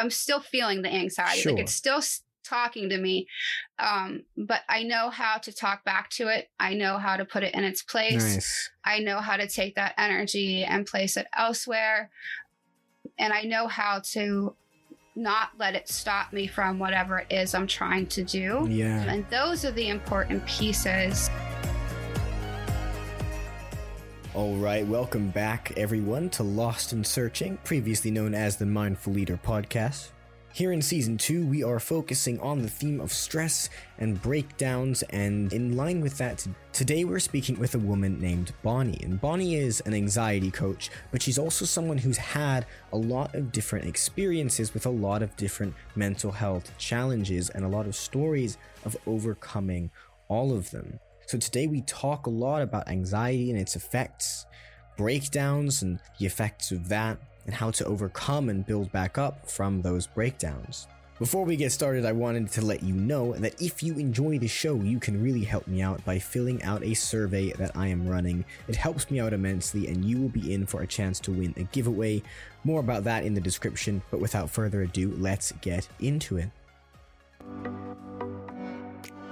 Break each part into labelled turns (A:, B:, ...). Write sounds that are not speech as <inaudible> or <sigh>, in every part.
A: I'm still feeling the anxiety.
B: Sure.
A: Like it's still talking to me. Um, but I know how to talk back to it. I know how to put it in its place.
B: Nice.
A: I know how to take that energy and place it elsewhere. And I know how to not let it stop me from whatever it is I'm trying to do.
B: Yeah.
A: And those are the important pieces.
B: All right, welcome back, everyone, to Lost and Searching, previously known as the Mindful Leader podcast. Here in season two, we are focusing on the theme of stress and breakdowns, and in line with that, today we're speaking with a woman named Bonnie. And Bonnie is an anxiety coach, but she's also someone who's had a lot of different experiences with a lot of different mental health challenges and a lot of stories of overcoming all of them. So today we talk a lot about anxiety and its effects, breakdowns and the effects of that, and how to overcome and build back up from those breakdowns. Before we get started, I wanted to let you know that if you enjoy the show, you can really help me out by filling out a survey that I am running. It helps me out immensely, and you will be in for a chance to win a giveaway. More about that in the description, but without further ado, let's get into it.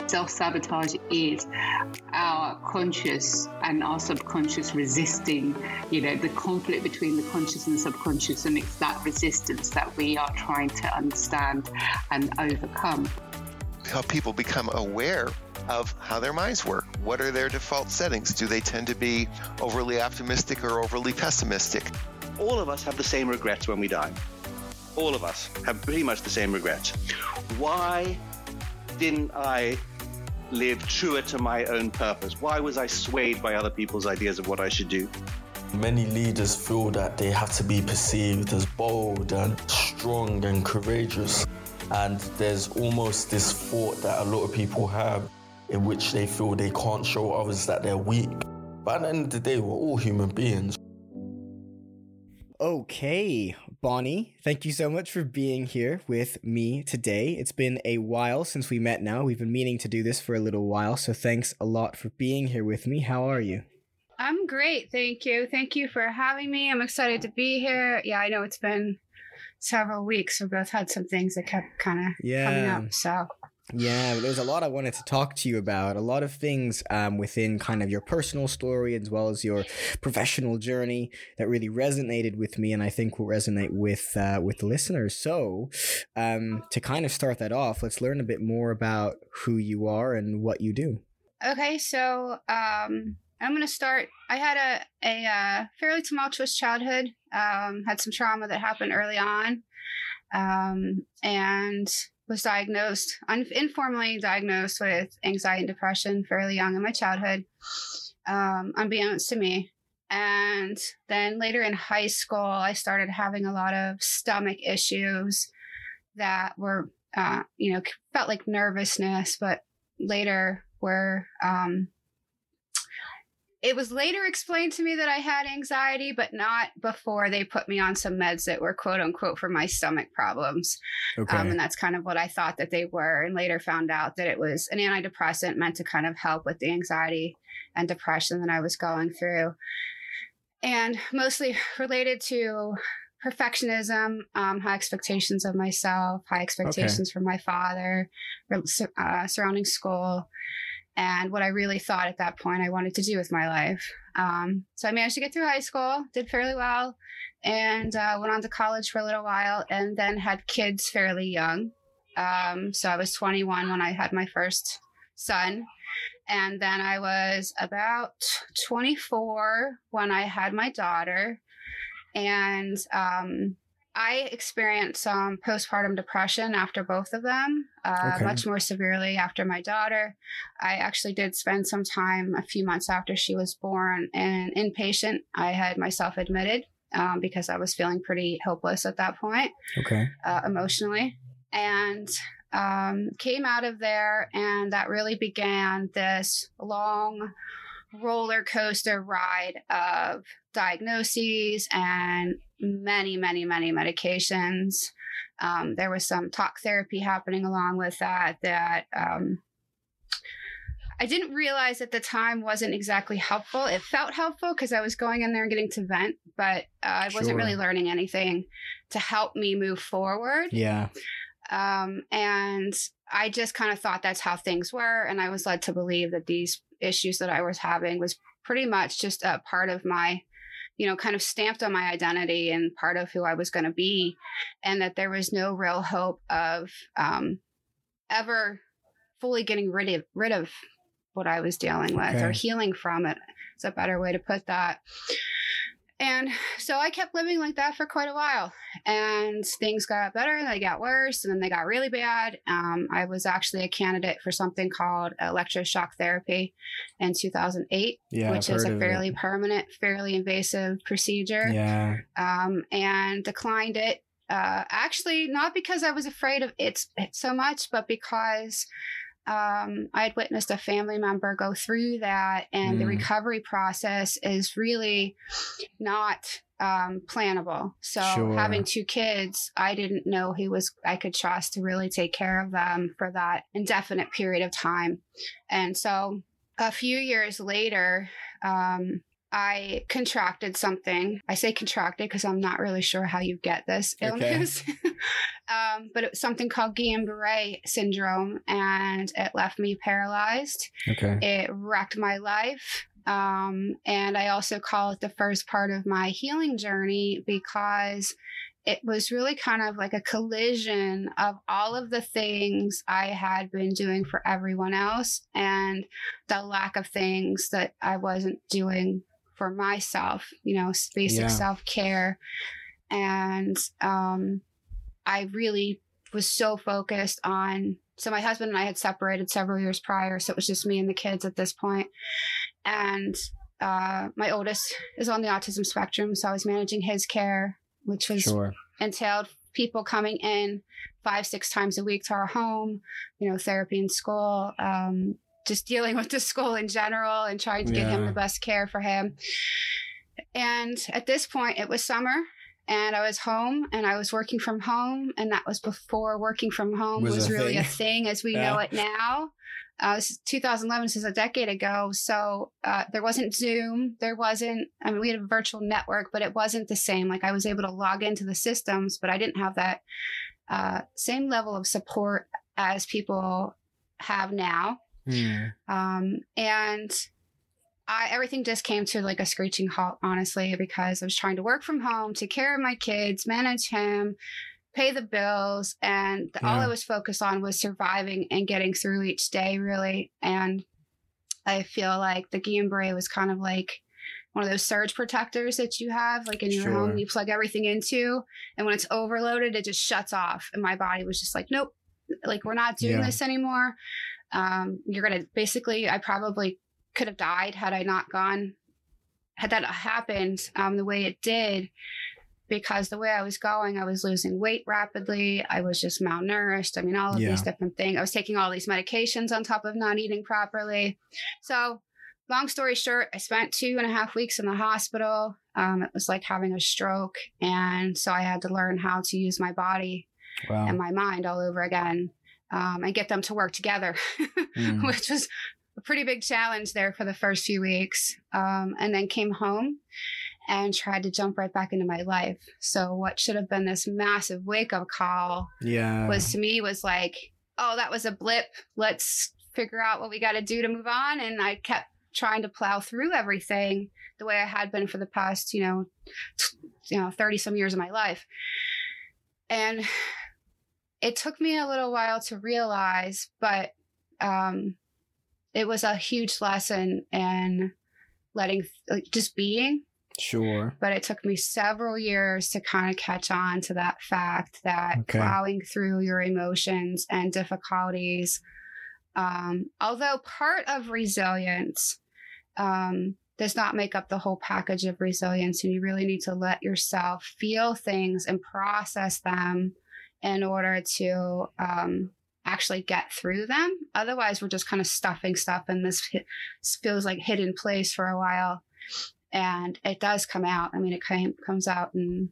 C: Self sabotage is our conscious and our subconscious resisting, you know, the conflict between the conscious and the subconscious. And it's that resistance that we are trying to understand and overcome.
D: how people become aware of how their minds work. What are their default settings? Do they tend to be overly optimistic or overly pessimistic?
E: all of us have the same regrets when we die. All of us have pretty much the same regrets. Why didn't I live truer to my own purpose? Why was I swayed by other people's ideas of what I should do?
F: Many leaders feel that they have to be perceived as bold and strong and courageous. And there's almost this thought that a lot of people have in which they feel they can't show others that they're weak. But at the end of the day, we're all human beings.
B: Okay, Bonnie, thank you so much for being here with me today. It's been a while since we met now. We've been meaning to do this for a little while, so thanks a lot for being here with me. How are you?
A: I'm great. Thank you. Thank you for having me. I'm excited to be here. Yeah, I know it's been several weeks. We both had some things that kept kind of coming up. So,
B: Yeah, there's a lot I wanted to talk to you about. A lot of things um, within kind of your personal story as well as your professional journey that really resonated with me, and I think will resonate with uh, with the listeners. So, um, to kind of start that off, let's learn a bit more about who you are and what you do.
A: okay. So, um, I'm going to start. I had a, a uh, fairly tumultuous childhood, um, had some trauma that happened early on, um, and was diagnosed, un- informally diagnosed with anxiety and depression fairly young in my childhood, um, unbeknownst to me. And then later in high school, I started having a lot of stomach issues that were, uh, you know, felt like nervousness, but later were, um, it was later explained to me that I had anxiety, but not before they put me on some meds that were quote unquote for my stomach problems.
B: Okay.
A: Um, and that's kind of what I thought that they were, and later found out that it was an antidepressant meant to kind of help with the anxiety and depression that I was going through. And mostly related to perfectionism, um, high expectations of myself, high expectations from my father, uh, surrounding school, and what I really thought at that point I wanted to do with my life. Um, so I managed to get through high school, did fairly well, and uh, went on to college for a little while, and then had kids fairly young. Um, so I was 21 when I had my first son. And then I was about 24 when I had my daughter. And um, I experienced some postpartum depression after both of them, uh,
B: Okay.
A: much more severely after my daughter. I actually did spend some time a few months after she was born and inpatient. I had myself admitted um, because I was feeling pretty hopeless at that point
B: okay.
A: uh, emotionally and um, came out of there and that really began this long roller coaster ride of diagnoses and many many many medications um, there was some talk therapy happening along with that that um, I didn't realize at the time wasn't exactly helpful. It felt helpful because I was going in there and getting to vent, but uh, I wasn't really learning anything to help me move forward.
B: Yeah.
A: Um, and I just kind of thought that's how things were. And I was led to believe that these issues that I was having was pretty much just a part of my, you know, kind of stamped on my identity and part of who I was going to be. And that there was no real hope of um, ever fully getting rid of, rid of what I was dealing with or healing from it. it. Is a better way to put that. And so I kept living like that for quite a while and things got better and they got worse and then they got really bad um, i was actually a candidate for something called electroshock therapy in 2008
B: Yeah.
A: which
B: I've
A: is a fairly
B: it.
A: permanent fairly invasive procedure
B: Yeah.
A: um, and declined it uh, actually not because i was afraid of it, it so much but because um, I had witnessed a family member go through that, and the
B: Mm.
A: recovery process is really not um, plannable. So,
B: Sure.
A: having two kids, I didn't know who was I could trust to really take care of them for that indefinite period of time. And so, a few years later, um, I contracted something. I say contracted because I'm not really sure how you get this
B: Okay.
A: illness. <laughs> um, but it was something called Guillain-Barré syndrome, and it left me paralyzed.
B: Okay.
A: It wrecked my life. Um, and I also call it the first part of my healing journey because it was really kind of like a collision of all of the things I had been doing for everyone else and the lack of things that I wasn't doing for myself, you know, basic
B: Yeah.
A: self care. And um, I really was so focused on. So my husband and I had separated several years prior, so it was just me and the kids at this point. And uh, my oldest is on the autism spectrum, so I was managing his care, which was
B: Sure.
A: entailed people coming in five, six times a week to our home, you know, therapy in school, um, just dealing with the school in general and trying to get him the best care for him. And at this point, it was summer and I was home and I was working from home. And that was before working from home
B: Was
A: was,
B: a
A: really
B: thing.
A: a thing as we
B: Yeah.
A: know it now. Uh, this is 2011, this is a decade ago. So uh, there wasn't Zoom. There wasn't, I mean, we had a virtual network, but it wasn't the same. Like I was able to log into the systems, but I didn't have that uh, same level of support as people have now.
B: Mm.
A: Um, and I, everything just came to like a screeching halt, honestly, because I was trying to work from home, take care of my kids, manage him, pay the bills, and all
B: Yeah.
A: I was focused on was surviving and getting through each day, really. And I feel like the Guillain-Barré was kind of like one of those surge protectors that you have, like in your
B: Sure.
A: home, you plug everything into, and when it's overloaded, it just shuts off. And my body was just like, nope, like we're not doing
B: Yeah.
A: this anymore. Um, you're gonna basically, I probably could have died had I not gone, had that happened um, the way it did, because the way I was going, I was losing weight rapidly. I was just malnourished. I mean, all of
B: Yeah.
A: these different things. I was taking all these medications on top of not eating properly. So, long story short, I spent two and a half weeks in the hospital. Um, it was like having a stroke. And so I had to learn how to use my body
B: Wow.
A: and my mind all over again um, and get them to work together, <laughs>
B: Mm.
A: which was a pretty big challenge there for the first few weeks. Um, and then came home and tried to jump right back into my life. So what should have been this massive wake up call
B: yeah.
A: was to me was like, oh, that was a blip. Let's figure out what we got to do to move on. And I kept trying to plow through everything the way I had been for the past, you know, you know, 30 some years of my life. And it took me a little while to realize, but um, it was a huge lesson in letting, like, just being
B: sure.
A: but it took me several years to kind of catch on to that fact that
B: Okay.
A: plowing through your emotions and difficulties um, although part of resilience um, does not make up the whole package of resilience and you really need to let yourself feel things and process them in order to um, actually get through them otherwise we're just kind of stuffing stuff in this hi- feels like hidden place for a while and it does come out. I mean, it came, comes out in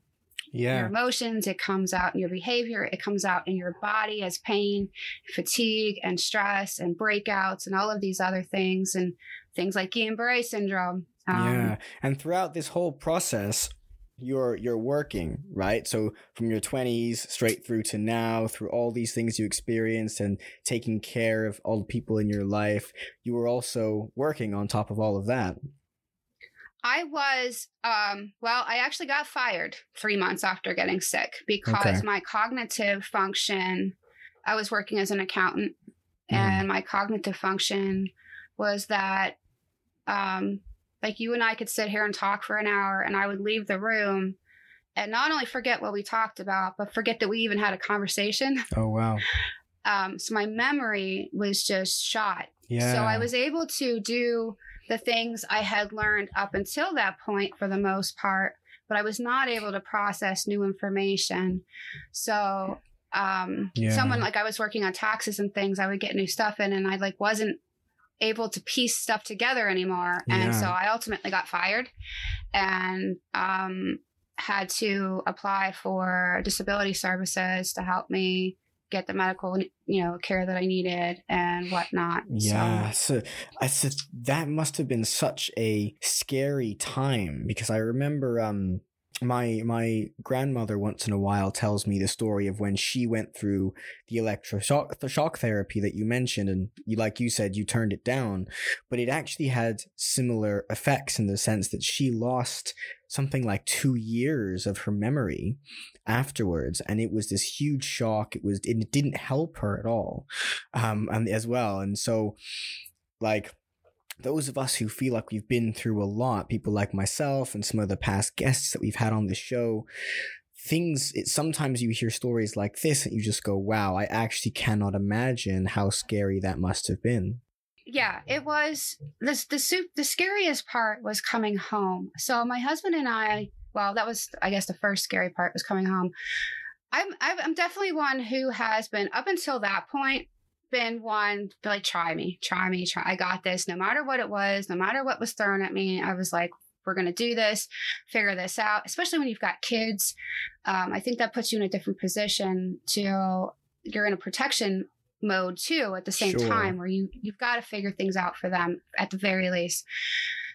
B: Yeah.
A: your emotions, it comes out in your behavior, it comes out in your body as pain, fatigue, and stress, and breakouts, and all of these other things, and things like Guillain-Barré syndrome. Um,
B: yeah. And throughout this whole process, you're you're working right so from your 20s straight through to now through all these things you experienced and taking care of all the people in your life you were also working on top of all of that
A: I was, um, well, I actually got fired three months after getting sick because
B: Okay.
A: my cognitive function, I was working as an accountant,
B: Mhm.
A: and my cognitive function was that, um, like you and I could sit here and talk for an hour, and I would leave the room and not only forget what we talked about, but forget that we even had a conversation. <laughs>
B: oh wow
A: Um, so my memory was just shot.
B: yeah
A: So I was able to do the things I had learned up until that point for the most part, but I was not able to process new information. So um
B: Yeah.
A: someone like I was working on taxes and things, I would get new stuff in and I like wasn't able to piece stuff together anymore. And
B: Yeah.
A: so I ultimately got fired and um had to apply for disability services to help me get the medical you know care that I needed and whatnot.
B: Yeah,
A: So,
B: so I said that must have been such a scary time because I remember um my my grandmother once in a while tells me the story of when she went through the electroshock the shock therapy that you mentioned and you like you said you turned it down but it actually had similar effects in the sense that she lost something like 2 years of her memory afterwards and it was this huge shock. It was it didn't help her at all um and as well and so like those of us who feel like we've been through a lot people like myself and some of the past guests that we've had on the show things it sometimes you hear stories like this and you just go wow i actually cannot imagine how scary that must have been
A: yeah, it was the the soup. The scariest part was coming home. So my husband and I, well, that was I guess the first scary part was coming home. I'm I'm I'm definitely one who has been up until that point been one like try me, try me, try. I got this. No matter what it was, no matter what was thrown at me, I was like, we're gonna do this, figure this out. Especially when you've got kids, um, I think that puts you in a different position to you're in a protection mode too at the same
B: Sure.
A: time where you you've got to figure things out for them at the very least.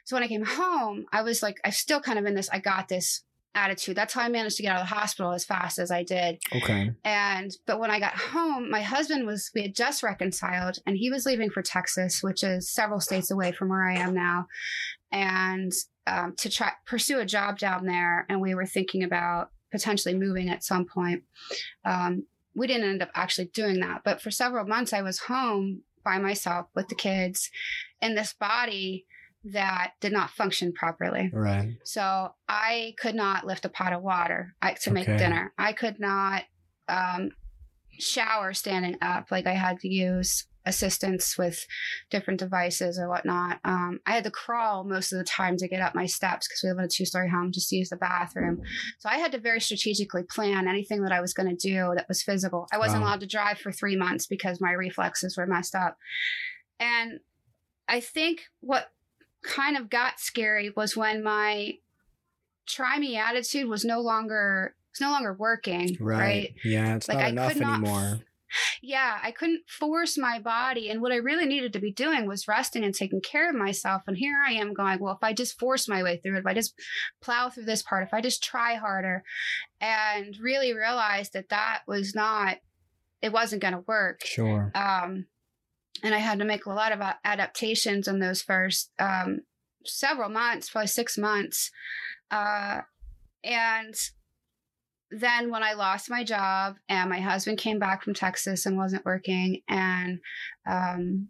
A: So when I came home, I was like, I'm still kind of in this I got this attitude. That's how I managed to get out of the hospital as fast as I did.
B: okay
A: And but when I got home, my husband was we had just reconciled and he was leaving for Texas, which is several states away from where I am now, and um, to try pursue a job down there. And we were thinking about potentially moving at some point. Um, we didn't end up actually doing that, but for several months I was home by myself with the kids in this body that did not function properly.
B: right
A: So I could not lift a pot of water I, to make
B: Okay.
A: dinner. I could not um, shower standing up. Like I had to use assistance with different devices or whatnot. Um, I had to crawl most of the time to get up my steps because we live in a two story home just to use the bathroom. So I had to very strategically plan anything that I was going to do that was physical. I wasn't
B: Wow.
A: allowed to drive for three months because my reflexes were messed up. And I think what kind of got scary was when my try me attitude was no longer was no longer working
B: right,
A: right,
B: yeah it's
A: Like,
B: not
A: I
B: enough
A: could not
B: anymore.
A: yeah i couldn't force my body and what i really needed to be doing was resting and taking care of myself and here i am going well if i just force my way through it if i just plow through this part if i just try harder and really realized that that was not it wasn't going to work.
B: Sure.
A: Um, and I had to make a lot of adaptations in those first um, several months, probably six months. Uh, and then when I lost my job and my husband came back from Texas and wasn't working, and um,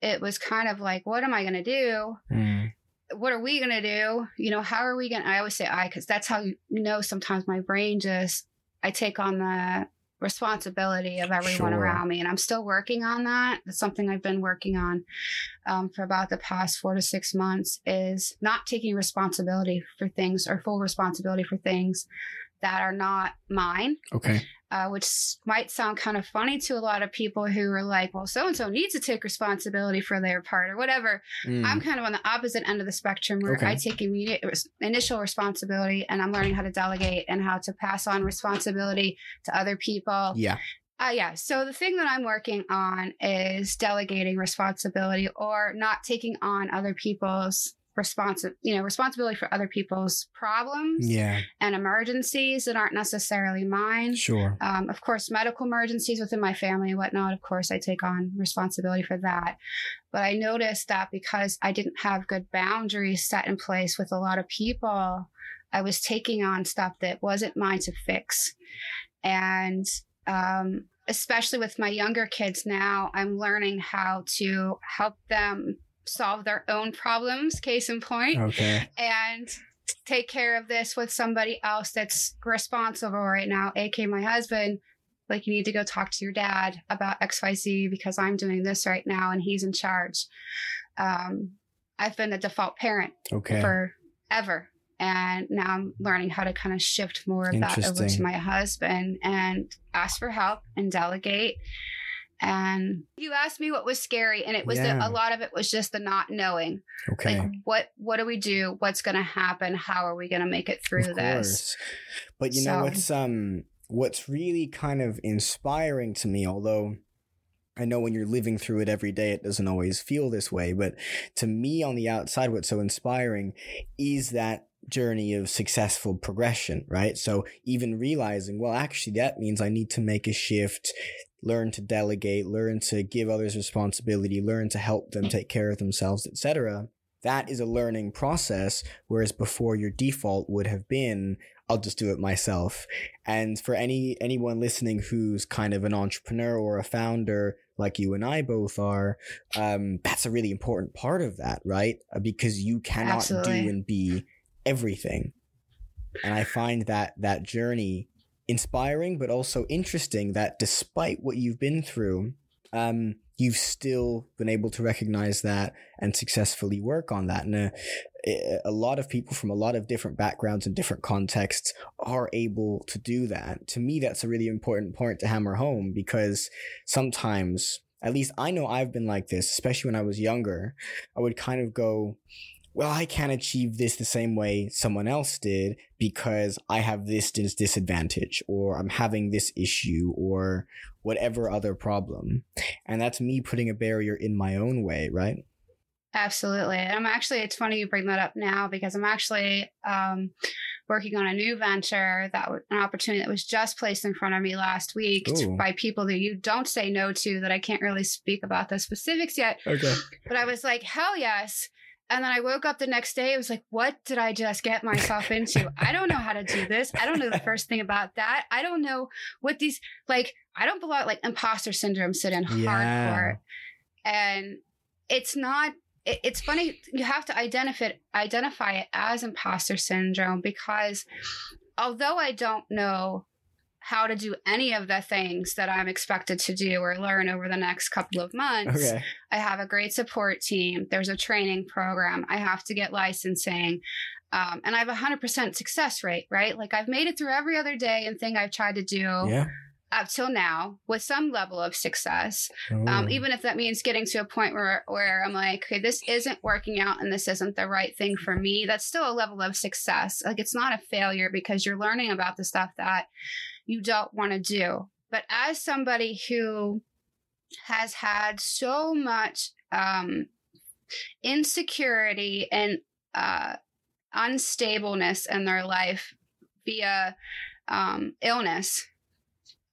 A: it was kind of like, what am I going to do?
B: Mm,
A: what are we going to do? You know, how are we going to? I always say I because that's how you know sometimes my brain just, I take on the responsibility of everyone
B: Sure.
A: around me. And I'm still working on that. That's something I've been working on um, for about the past four to six months is not taking responsibility for things or full responsibility for things that are not mine.
B: okay
A: uh, which might sound kind of funny to a lot of people who are like, well, so and so needs to take responsibility for their part or whatever.
B: Mm.
A: I'm kind of on the opposite end of the spectrum where
B: Okay.
A: I take immediate initial responsibility and I'm learning how to delegate and how to pass on responsibility to other people.
B: yeah.
A: Uh, yeah. So the thing that I'm working on is delegating responsibility or not taking on other people's responsi- you know, responsibility for other people's problems
B: Yeah.
A: and emergencies that aren't necessarily mine.
B: Sure.
A: Um, of course, medical emergencies within my family and whatnot, of course, I take on responsibility for that. But I noticed that because I didn't have good boundaries set in place with a lot of people, I was taking on stuff that wasn't mine to fix. And um, especially with my younger kids now, I'm learning how to help them solve their own problems, case in point
B: Okay.
A: and take care of this with somebody else that's responsible right now, aka my husband. Like, you need to go talk to your dad about XYZ because I'm doing this right now and he's in charge. Um, I've been the default parent
B: Okay.
A: forever. And now I'm learning how to kind of shift more of that over to my husband and ask for help and delegate. And you asked me what was scary, and it was the, a lot of it was just the not knowing
B: okay.
A: like what what do we do what's going to happen how are we going to make it through
B: Of
A: this
B: course. But you know what's um what's really kind of inspiring to me, although I know when you're living through it every day, it doesn't always feel this way. But to me on the outside, what's so inspiring is that journey of successful progression, right? So even realizing, well, actually, that means I need to make a shift, learn to delegate, learn to give others responsibility, learn to help them take care of themselves, etc. That is a learning process, whereas before your default would have been, I'll just do it myself. And for any anyone listening who's kind of an entrepreneur or a founder like you and I both are, um, that's a really important part of that, right? Uh, Because you cannot
A: Absolutely.
B: do and be everything. And I find that that journey inspiring, but also interesting that despite what you've been through, um, you've still been able to recognize that and successfully work on that. And uh, a, a lot of people from a lot of different backgrounds and different contexts are able to do that. To me, that's a really important point to hammer home because sometimes, at least I know I've been like this, especially when I was younger, I would kind of go, well, I can't achieve this the same way someone else did because I have this dis- disadvantage or I'm having this issue or whatever other problem. And that's me putting a barrier in my own way, right?
A: absolutely and i'm actually it's funny you bring that up now because i'm actually um, working on a new venture that was an opportunity that was just placed in front of me last week
B: Ooh.
A: by people that you don't say no to that i can't really speak about the specifics yet
B: Okay.
A: but i was like hell yes and then I woke up the next day. It was like, what did I just get myself into? I don't know how to do this. I don't know the first thing about that. I don't know what these, like, I don't belong, like, imposter syndrome sit in
B: Yeah.
A: hardcore. And it's not, it, it's funny. You have to identify it, identify it as imposter syndrome because although I don't know how to do any of the things that I'm expected to do or learn over the next couple of months,
B: Okay.
A: I have a great support team. There's a training program. I have to get licensing. Um, and I have a 100% success rate, right? Like I've made it through every other day and thing I've tried to do
B: Yeah.
A: up till now with some level of success. Um,
B: Oh.
A: even if that means getting to a point where, where I'm like, okay, this isn't working out and this isn't the right thing for me, that's still a level of success. Like it's not a failure because you're learning about the stuff that you don't want to do. But as somebody who has had so much um, insecurity and uh, unstableness in their life via um, illness,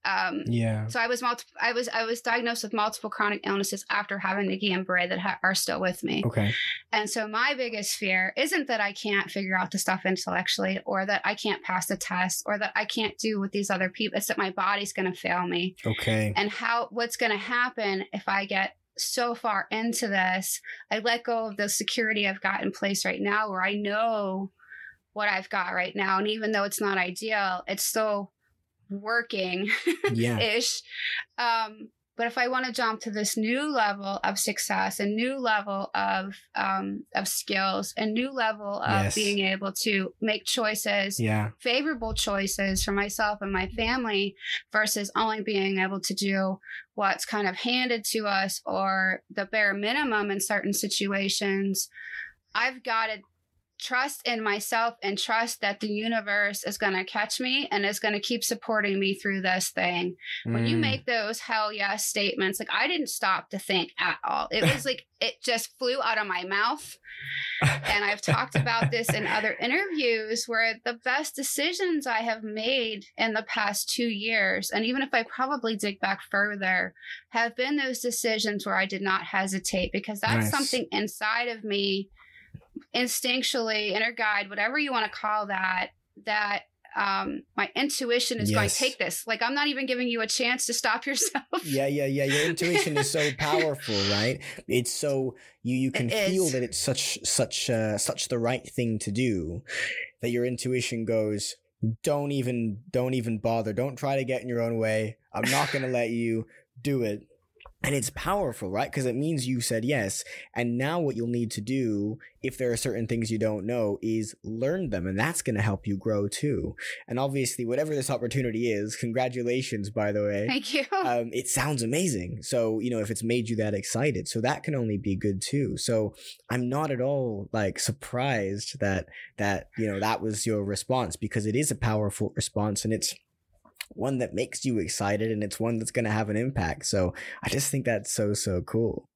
A: um,
B: yeah.
A: so I was multi- I was I was diagnosed with multiple chronic illnesses after having the Guillain-Barré that ha- are still with me.
B: Okay.
A: And so my biggest fear isn't that I can't figure out the stuff intellectually or that I can't pass the test or that I can't do with these other people. It's that my body's going to fail me.
B: Okay.
A: And how what's going to happen if I get so far into this, I let go of the security I've got in place right now where I know what I've got right now and even though it's not ideal, it's still working
B: Yeah. <laughs>
A: ish. Um, But if I want to jump to this new level of success, a new level of um, of skills, a new level of
B: Yes.
A: being able to make choices,
B: Yeah.
A: favorable choices for myself and my family, versus only being able to do what's kind of handed to us or the bare minimum in certain situations, I've got to trust in myself and trust that the universe is going to catch me and is going to keep supporting me through this thing when you
B: Mm.
A: make those hell yes statements like i didn't stop to think at all it was like <laughs> it just flew out of my mouth <laughs> and i've talked about this in other interviews where the best decisions i have made in the past two years and even if i probably dig back further have been those decisions where i did not hesitate because that's
B: Nice.
A: something inside of me instinctually inner guide whatever you want to call that that um my intuition is going to take this. Like i'm not even giving you a chance to stop <laughs> yourself.
B: Yeah yeah yeah. Your intuition is so <laughs> powerful right? It's so you you can
A: It
B: feel
A: is.
B: that it's such such uh, such the right thing to do that your intuition goes don't even don't even bother. Don't try to get in your own way. I'm not going to let you do it and it's powerful right? Because it means you said yes. And now what you'll need to do if there are certain things you don't know is learn them and that's going to help you grow too. And obviously whatever this opportunity is congratulations by the way.
A: Thank you. <laughs>
B: Um, it sounds amazing. So, you know, if it's made you that excited, so that can only be good too. So I'm not at all like surprised that, that, you know, that was your response because it is a powerful response and it's one that makes you excited and it's one that's going to have an impact. So I just think that's so, so cool.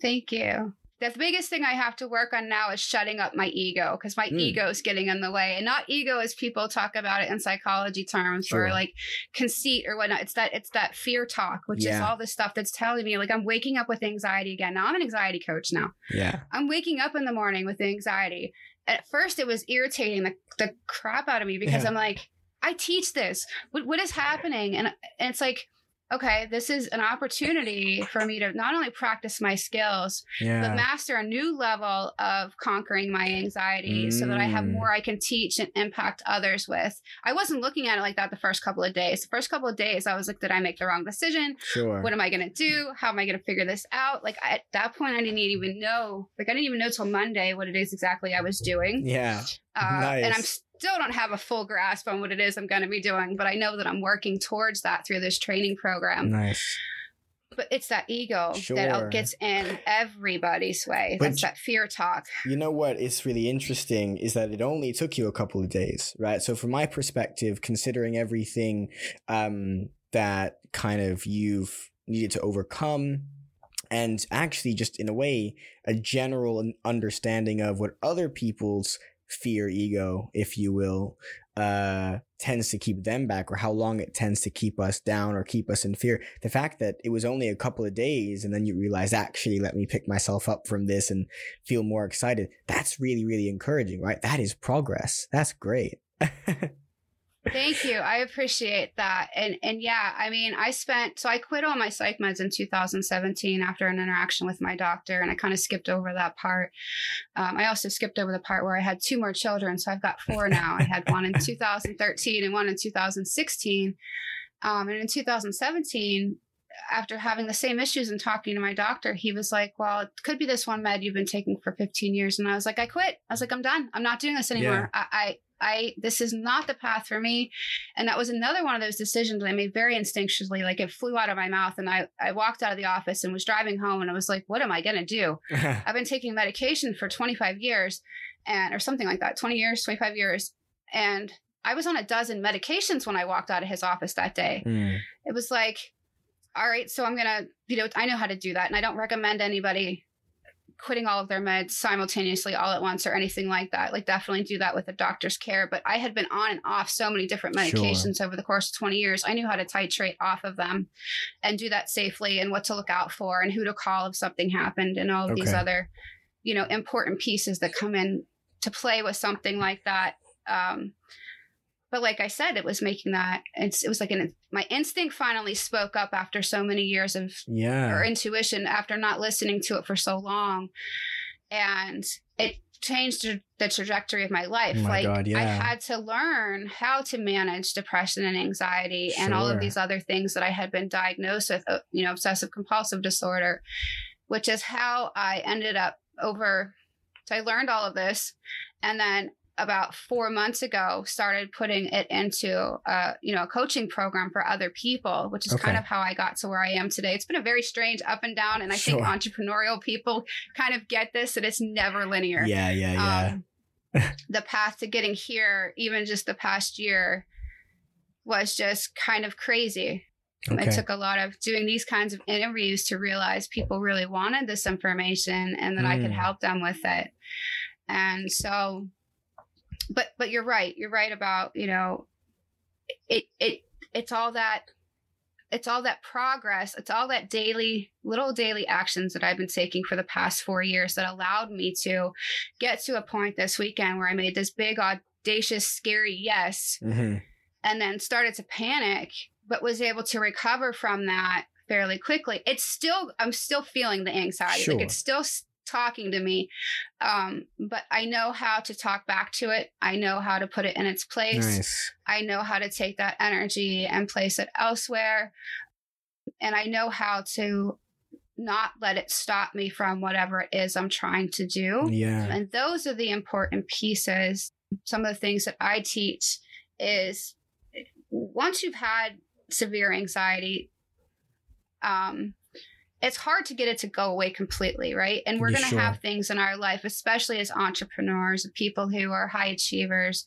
A: Thank you. The biggest thing I have to work on now is shutting up my ego because my
B: Mm.
A: ego is getting in the way. And not ego as people talk about it in psychology terms
B: Sure.
A: or like conceit or whatnot. It's that it's that fear talk, which is all the stuff that's telling me like I'm waking up with anxiety again. Now I'm an anxiety coach now.
B: Yeah.
A: I'm waking up in the morning with anxiety. At first, it was irritating the, the crap out of me because
B: Yeah.
A: I'm like, I teach this. What, what is happening? And, and it's like, okay, this is an opportunity for me to not only practice my skills,
B: yeah.
A: but master a new level of conquering my anxiety so that I have
B: Mm.
A: more I can teach and impact others with. I wasn't looking at it like that the first couple of days. The first couple of days, I was like, did I make the wrong decision?
B: Sure.
A: what am I going to do? How am I going to figure this out? Like I, at that point, I didn't even know. Like I didn't even know till Monday what it is exactly I was doing.
B: yeah.
A: Uh, And I'm
B: nice.
A: Still don't have a full grasp on what it is I'm going to be doing, but I know that I'm working towards that through this training program.
B: Nice.
A: But it's that ego
B: Sure.
A: that gets in everybody's way.
B: But-
A: That's that fear talk.
B: You know what is really interesting is that it only took you a couple of days, right? So from my perspective, considering everything um, that kind of you've needed to overcome and actually just in a way a general understanding of what other people's fear ego if you will uh tends to keep them back or how long it tends to keep us down or keep us in fear. The fact that it was only a couple of days and then you realize actually let me pick myself up from this and feel more excited that's really really encouraging right? That is progress. That's great <laughs>
A: Thank you. I appreciate that. And and yeah, I mean, I spent so I quit all my psych meds in 2017 after an interaction with my doctor, and I kind of skipped over that part. Um, I also skipped over the part where I had two more children, so I've got four now. I had one in 2013 and one in 2016. Um, and in 2017, after having the same issues and talking to my doctor, he was like, "Well, it could be this one med you've been taking for 15 years." And I was like, "I quit." I was like, "I'm done. I'm not doing this anymore. I, I, I, this is not the path for me." And that was another one of those decisions I made very instinctually. Like it flew out of my mouth, and I, I walked out of the office and was driving home, and I was like, "What am I gonna do?" <laughs> I've been taking medication for 25 years, and or something like that, 20 years, 25 years, and I was on a dozen medications when I walked out of his office that day
B: Mm,
A: it was like all right so i'm gonna you know i know how to do that and i don't recommend anybody quitting all of their meds simultaneously all at once or anything like that. Like definitely do that with a doctor's care but i had been on and off so many different
B: Sure.
A: medications over the course of 20 years. I knew how to titrate off of them and do that safely and what to look out for and who to call if something happened and all of these other you know important pieces that come in to play with something like that. Um but like I said, it was making that it's, it was like an my instinct finally spoke up after so many years of
B: yeah
A: or intuition after not listening to it for so long, and it changed the trajectory of my life.
B: Oh my
A: like
B: God,
A: I had to learn how to manage depression and anxiety and all of these other things that I had been diagnosed with, uh, you know, obsessive compulsive disorder, which is how I ended up over. So I learned all of this, and then about four months ago started putting it into a you know a coaching program for other people which is kind of how i got to where i am today it's been a very strange up and down and i think entrepreneurial people kind of get this that it's never linear
B: Yeah, yeah, yeah.
A: um, <laughs> the path to getting here, even just the past year, was just kind of crazy.
B: okay.
A: It took a lot of doing these kinds of interviews to realize people really wanted this information and that I could
B: Mm.
A: help them with it. And so, but but you're right. You're right about you know, it it it's all that it's all that progress it's all that daily little daily actions that i've been taking for the past four years that allowed me to get to a point this weekend where i made this big audacious scary yes
B: Mhm.
A: and then started to panic but was able to recover from that fairly quickly it's still i'm still feeling the anxiety
B: Sure.
A: like it's still talking to me um but i know how to talk back to it i know how to put it in its place
B: Nice.
A: I know how to take that energy and place it elsewhere. And I know how to not let it stop me from whatever it is I'm trying to do.
B: Yeah.
A: And those are the important pieces. Some of the things that I teach is once you've had severe anxiety, um, it's hard to get it to go away completely, right? And we're going to
B: sure.
A: have things in our life, especially as entrepreneurs, people who are high achievers,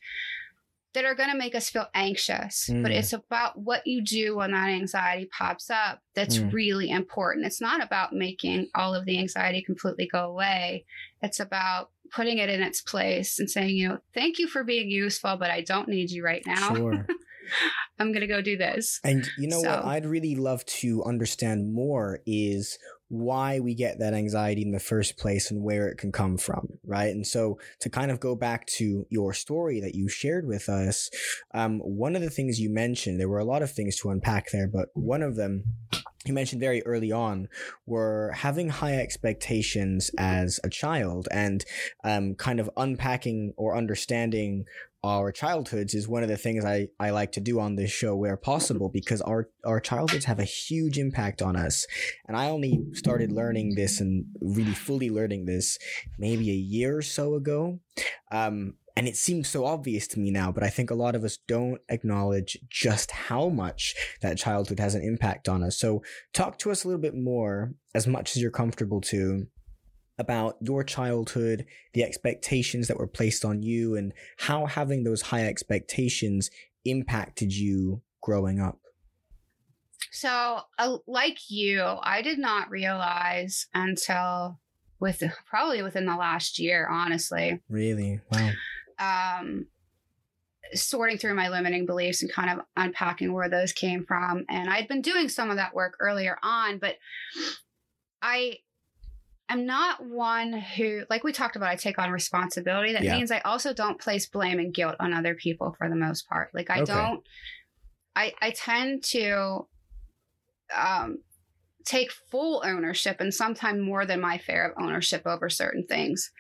A: that are going to make us feel anxious. But
B: Mm.
A: it's about what you do when that anxiety pops up that's
B: Mm.
A: really important. It's not about making all of the anxiety completely go away. It's about putting it in its place and saying, you know, thank you for being useful, but I don't need you right now.
B: Sure. <laughs> <laughs>
A: I'm going to go do this.
B: And you know what I'd really love to understand more is why we get that anxiety in the first place and where it can come from, right? And so to kind of go back to your story that you shared with us, um, one of the things you mentioned, there were a lot of things to unpack there, but one of them you mentioned very early on were having high expectations as a child and um, kind of unpacking or understanding our childhoods is one of the things I, I like to do on this show where possible because our, our childhoods have a huge impact on us. And I only started learning this and really fully learning this maybe a year or so ago. Um, and it seems so obvious to me now, but I think a lot of us don't acknowledge just how much that childhood has an impact on us. So talk to us a little bit more, as much as you're comfortable to, about your childhood, the expectations that were placed on you, and how having those high expectations impacted you growing up.
A: So, uh, like you, I did not realize until with probably within the last year, honestly,
B: Really? Wow.
A: um, sorting through my limiting beliefs and kind of unpacking where those came from. And I'd been doing some of that work earlier on, but I am not one who, like we talked about, I take on responsibility. That
B: Yeah.
A: means I also don't place blame and guilt on other people for the most part. Like I
B: Okay.
A: don't, I, I tend to um, take full ownership and sometimes more than my fair of ownership over certain things,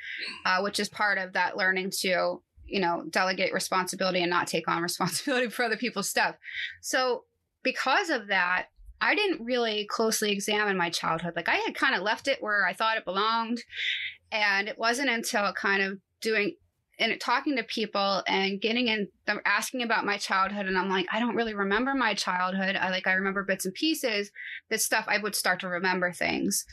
A: uh, which is part of that learning to, you know, delegate responsibility and not take on <laughs> responsibility for other people's stuff. So, because of that, I didn't really closely examine my childhood. Like, I had kind of left it where I thought it belonged. And it wasn't until kind of doing and talking to people and getting in them asking about my childhood and i'm like i don't really remember my childhood i like i remember bits and pieces that stuff i would start to remember things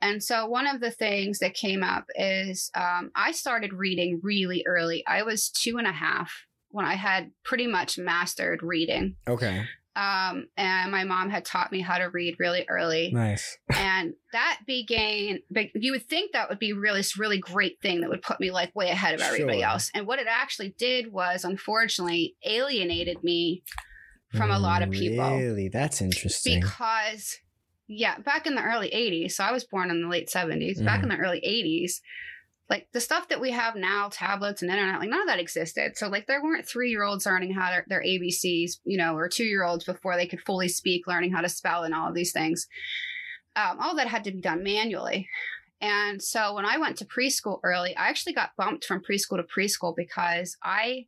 A: and so one of the things that came up is um, i started reading really early i was two and a half when i had pretty much mastered reading
B: Okay.
A: Um, and my mom had taught me how to read really early
B: Nice. <laughs>
A: and that began but you would think that would be really this really great thing that would put me like way ahead of everybody
B: Sure.
A: else and what it actually did was unfortunately alienated me from a lot of people
B: Really? That's interesting.
A: because yeah back in the early 80s so i was born in the late 70s back in
B: Mm-hmm.
A: the early 80s like the stuff that we have now tablets and internet like none of that existed so like there weren't three year olds learning how their, their abcs you know or two year olds before they could fully speak learning how to spell and all of these things um, all that had to be done manually And so when I went to preschool early, I actually got bumped from preschool to preschool because I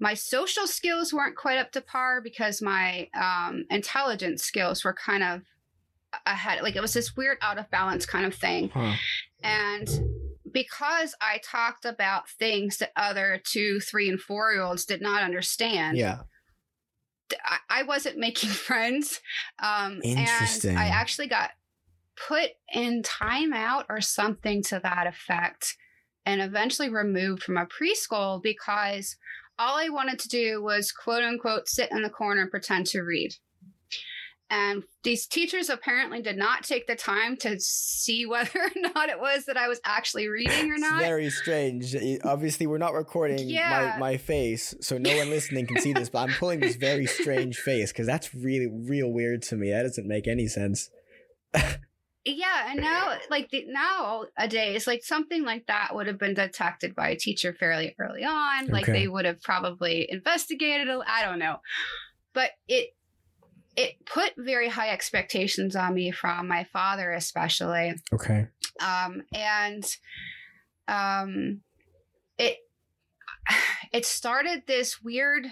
A: my social skills weren't quite up to par because my um, intelligence skills were kind of ahead. Like it was this weird out of balance kind of thing.
B: Huh.
A: And because I talked about things that other two, three, and four year olds did not understand,
B: Yeah.
A: I, I wasn't making <laughs> friends. Um,
B: Interesting.
A: And I actually got put in timeout or something to that effect and eventually removed from a preschool because all I wanted to do was quote unquote sit in the corner and pretend to read. And these teachers apparently did not take the time to see <laughs> whether or not it was that I was actually reading or
B: It's
A: not.
B: very strange. Obviously, we're not recording
A: Yeah.
B: my, my face, so no one listening can see this, but I'm pulling this very strange <laughs> face because that's really, real weird to me. That doesn't make any sense.
A: yeah and now like the, nowadays like something like that would have been detected by a teacher fairly early on like
B: Okay.
A: they would have probably investigated i don't know but it it put very high expectations on me from my father especially
B: Okay.
A: um and um it it started this weird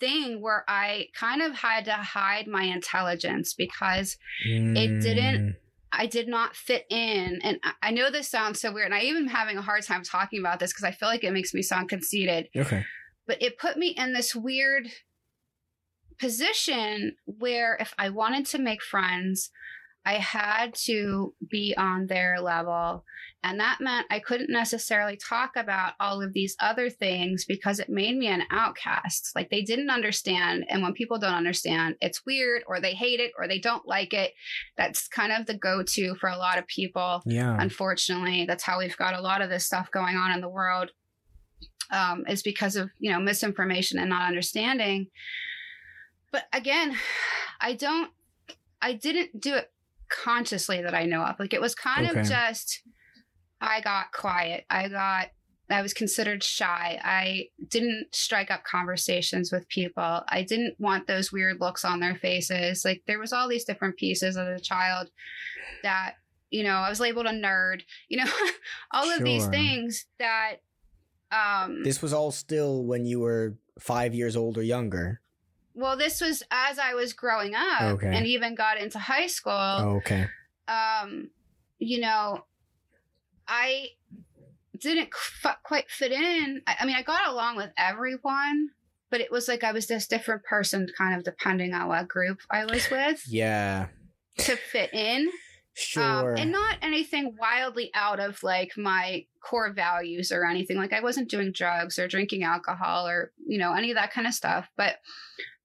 A: thing where i kind of had to hide my intelligence because It didn't- I did not fit in. And I- know this sounds so weird. And I even having a hard time talking about this because I feel like it makes me sound conceited.
B: Mm, Okay.
A: But it put me in this weird position where if I wanted to make friends, I had to be on their level. And that meant I couldn't necessarily talk about all of these other things because it made me an outcast. Like they didn't understand. And when people don't understand, it's weird or they hate it or they don't like it. That's kind of the go to for a lot of people.
B: Yeah.
A: Unfortunately, that's how we've got a lot of this stuff going on in the world. Um, is because of you know misinformation and not understanding. But again, I don't. I didn't do it consciously that I know of. Like it was kind
B: Okay.
A: of just. I got quiet. I got. I was considered shy. I didn't strike up conversations with people. I didn't want those weird looks on their faces. Like there was all these different pieces as a child that you know, I was labeled a nerd, you know, <laughs> all of these things that um
B: This was all still when you were five years old or younger.
A: Well this was as I was growing up
B: Okay.
A: and even got into high school.
B: Oh, okay.
A: Um you know, I didn't f- quite fit in. I, I mean, I got along with everyone, but it was like I was this different person kind of depending on what group I was with <laughs>
B: Yeah.
A: to fit in.
B: Sure.
A: Um, and not anything wildly out of like my core values or anything. Like I wasn't doing drugs or drinking alcohol or, you know, any of that kind of stuff. But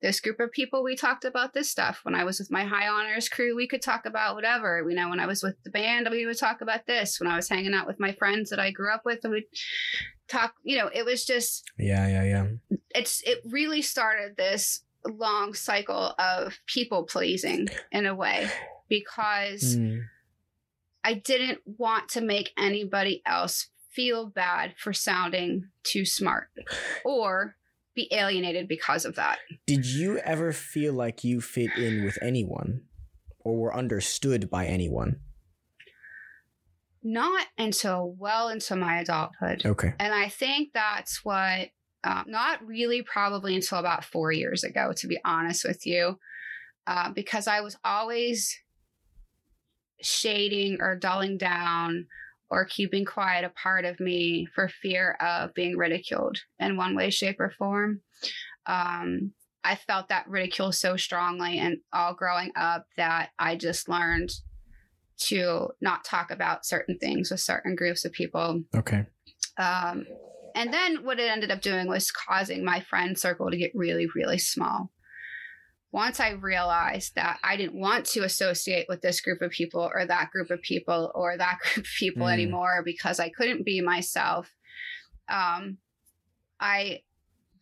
A: this group of people, we talked about this stuff. When I was with my high honors crew, we could talk about whatever. You know, when I was with the band, we would talk about this. When I was hanging out with my friends that I grew up with, and we'd talk, you know, it was just
B: yeah, yeah, yeah.
A: it's it really started this long cycle of people pleasing in a way because
B: Mm.
A: I didn't want to make anybody else feel bad for sounding too smart or be alienated because of that.
B: Did you ever feel like you fit in with anyone or were understood by anyone?
A: Not until well into my adulthood.
B: Okay.
A: And I think that's what, um, not really probably until about four years ago, to be honest with you, uh, because I was always shading or dulling down or keeping quiet a part of me for fear of being ridiculed in one way, shape, or form. Um, I felt that ridicule so strongly and all growing up that I just learned to not talk about certain things with certain groups of people
B: Okay.
A: um, and then what it ended up doing was causing my friend circle to get really, really small. Once I realized that I didn't want to associate with this group of people or that group of people or that <laughs> group of people
B: Mm.
A: anymore because I couldn't be myself, um, I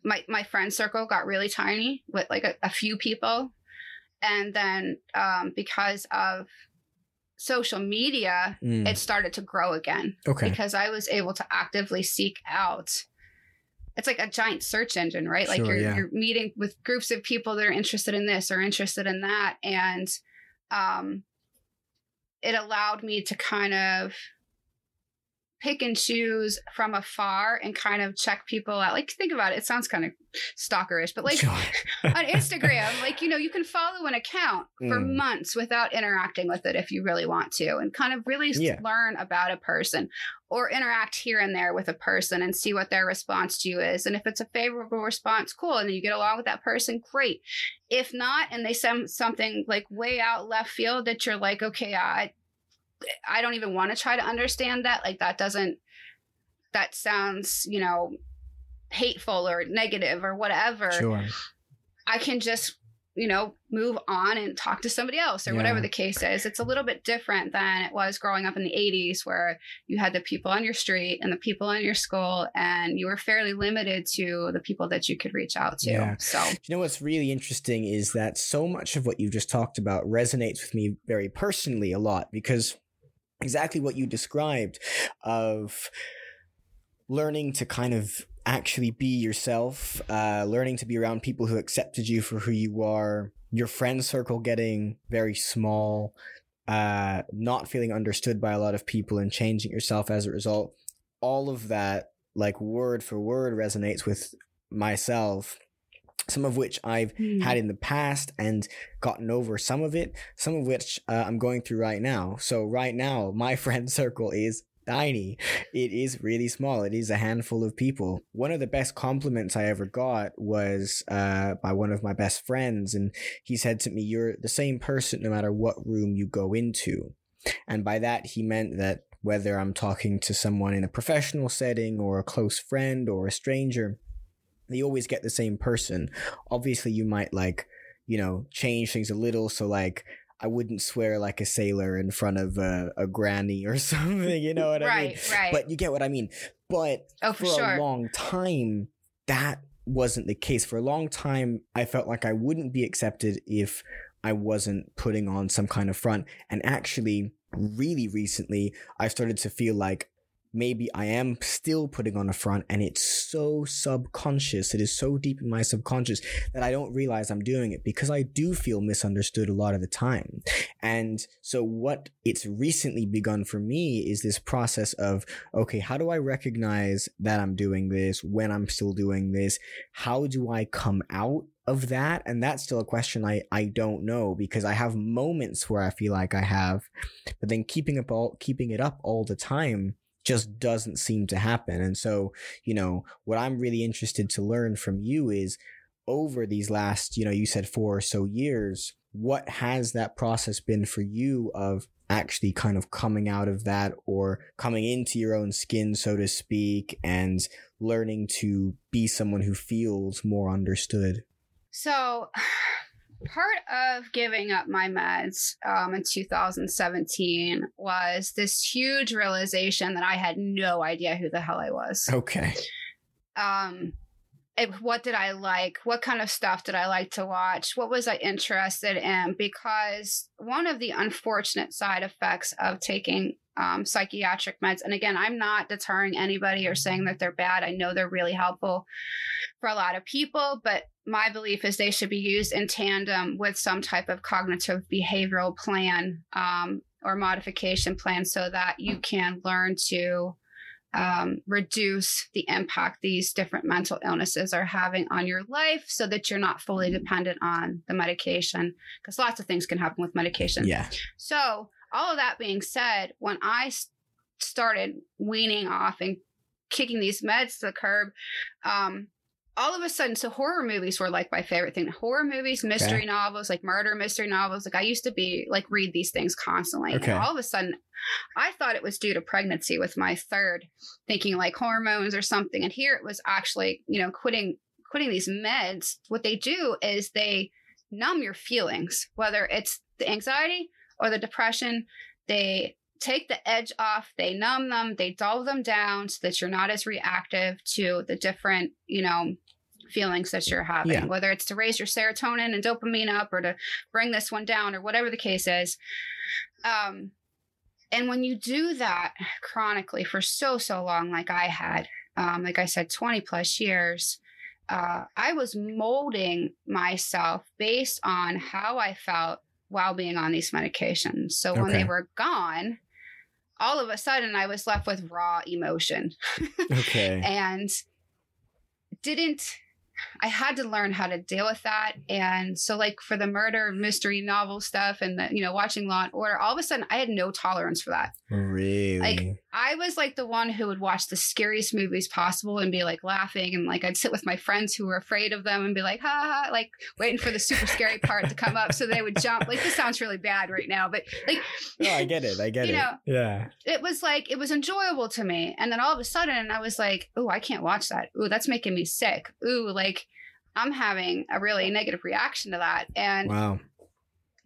A: my my friend circle got really tiny with like a, a few people, and then um, because of social media,
B: Mm.
A: it started to grow again
B: Okay.
A: because I was able to actively seek out. It's like a giant search engine, right? like
B: Sure,
A: you're
B: yeah.
A: you're meeting with groups of people that are interested in this or interested in that, and um, it allowed me to kind of pick and choose from afar and kind of check people out. Like, think about it. It sounds kind of stalkerish, but like <laughs> on <laughs> Instagram, like, you know, you can follow an account for
B: Mm.
A: months without interacting with it if you really want to and kind of really
B: Yeah.
A: learn about a person or interact here and there with a person and see what their response to you is. And if it's a favorable response, cool. And you get along with that person, great. If not, and they send something like way out left field that you're like, okay, I, I don't even want to try to understand that. Like that doesn't, that sounds, you know, hateful or negative or whatever.
B: Sure.
A: I can just, you know, move on and talk to somebody else or whatever the case is. It's a little bit different than it was growing up in the 80s where you had the people on your street and the people in your school and you were fairly limited to the people that you could reach out to.
B: Yeah.
A: So,
B: you know what's really interesting is that so much of what you just talked about resonates with me very personally a lot because exactly what you described of learning to kind of actually be yourself, uh, learning to be around people who accepted you for who you are, your friend circle getting very small, uh, not feeling understood by a lot of people and changing yourself as a result. All of that, like word for word, resonates with myself. Some of which I've had in the past and gotten over some of it, some of which uh, I'm going through right now. So, right now, my <laughs> friend circle is tiny. It is really small. It is a handful of people. One of the best compliments I ever got was uh, by one of my best friends, and he said to me, You're the same person no matter what room you go into. And by that, he meant that whether I'm talking to someone in a professional setting or a close friend or a stranger, they always get the same person. Obviously, you might like, you know, change things a little. So, like, I wouldn't swear like a sailor in front of a, a granny or <laughs> something. You know what I mean?
A: right, right.
B: But you get what I mean. But
A: oh,
B: for
A: for, sure.
B: a long time, that wasn't the case. For a long time, I felt like I wouldn't be accepted if I wasn't putting on some kind of front. And actually, really recently, I started to feel like maybe I am still putting on a front and it's so subconscious. It is so deep in my subconscious that I don't realize I'm doing it because I do feel misunderstood a lot of the time. And so what it's recently begun for me is this process of, okay, how do I recognize that I'm doing this when I'm still doing this? How do I come out of that? And that's still a question I, I don't know because I have moments where I feel like I have, but then keeping up all, keeping it up all the time just doesn't seem to happen. And so, you know, what I'm really interested to learn from you is over these last, you know, you said four or so years, what has that process been for you of actually kind of coming out of that or coming into your own skin, so to speak, and learning to be someone who feels more understood?
A: So, part of giving up my meds um, in 2017 was this huge realization that I had no idea who the hell I was.
B: Okay.
A: Um, it, what did I like? What kind of stuff did I like to watch? What was I interested in? Because one of the unfortunate side effects of taking um, psychiatric meds, and again, I'm not deterring anybody or saying that they're bad. I know they're really helpful for a lot of people, but my belief is they should be used in tandem with some type of cognitive behavioral plan um, or modification plan so that you can learn to um, reduce the impact these different mental illnesses are having on your life so that you're not fully dependent on the medication because lots of things can happen with medication.
B: Yeah.
A: So, all of that being said, when I started weaning off and kicking these meds to the curb, um, all of a sudden, so horror movies were like my favorite thing. Horror movies, mystery
B: Okay.
A: novels, like murder mystery novels. Like I used to be like read these things constantly.
B: Okay.
A: And all of a sudden, I thought it was due to pregnancy with my third, thinking like hormones or something. And here it was actually, you know, quitting quitting these meds. What they do is they numb your feelings, whether it's the anxiety or the depression. They take the edge off, they numb them, they dull them down so that you're not as reactive to the different, you know, feelings that you're having,
B: Yeah.
A: whether it's to raise your serotonin and dopamine up or to bring this one down or whatever the case is. Um, and when you do that chronically for so, so long, like I had, um, like I said, 20 plus years, uh, I was molding myself based on how I felt while being on these medications. So when they were gone, all of a sudden I was left with raw emotion <laughs>
B: Okay.
A: and didn't I had to learn how to deal with that. And so like for the murder mystery novel stuff and the, you know, watching Law and Order, all of a sudden I had no tolerance for that.
B: really?
A: Like I was like the one who would watch the scariest movies possible and be like laughing and like I'd sit with my friends who were afraid of them and be like, ha ha, like waiting for the super scary part to come up so they would jump. Like this sounds really bad right now, but like
B: no, I get it. I <laughs> get
A: you
B: it.
A: know,
B: yeah.
A: it was like it was enjoyable to me. And then all of a sudden I was like, oh, I can't watch that. Ooh, that's making me sick. Ooh, like I'm having a really negative reaction to that. And
B: Wow.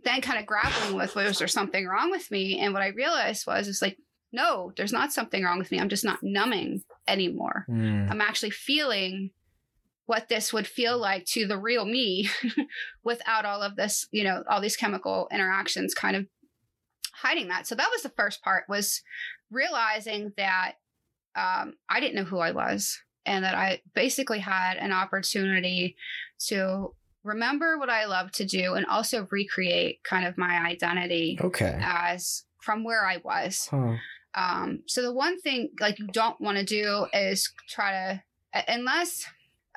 A: then kind of grappling with was there something wrong with me? And what I realized was it's like, no, there's not something wrong with me. I'm just not numbing anymore.
B: Mm.
A: I'm actually feeling what this would feel like to the real me <laughs> without all of this, you know, all these chemical interactions kind of hiding that. So that was the first part was realizing that um, I didn't know who I was and that I basically had an opportunity to remember what I love to do and also recreate kind of my identity
B: Okay.
A: as from where I was.
B: Huh.
A: Um, so the one thing like you don't want to do is try to unless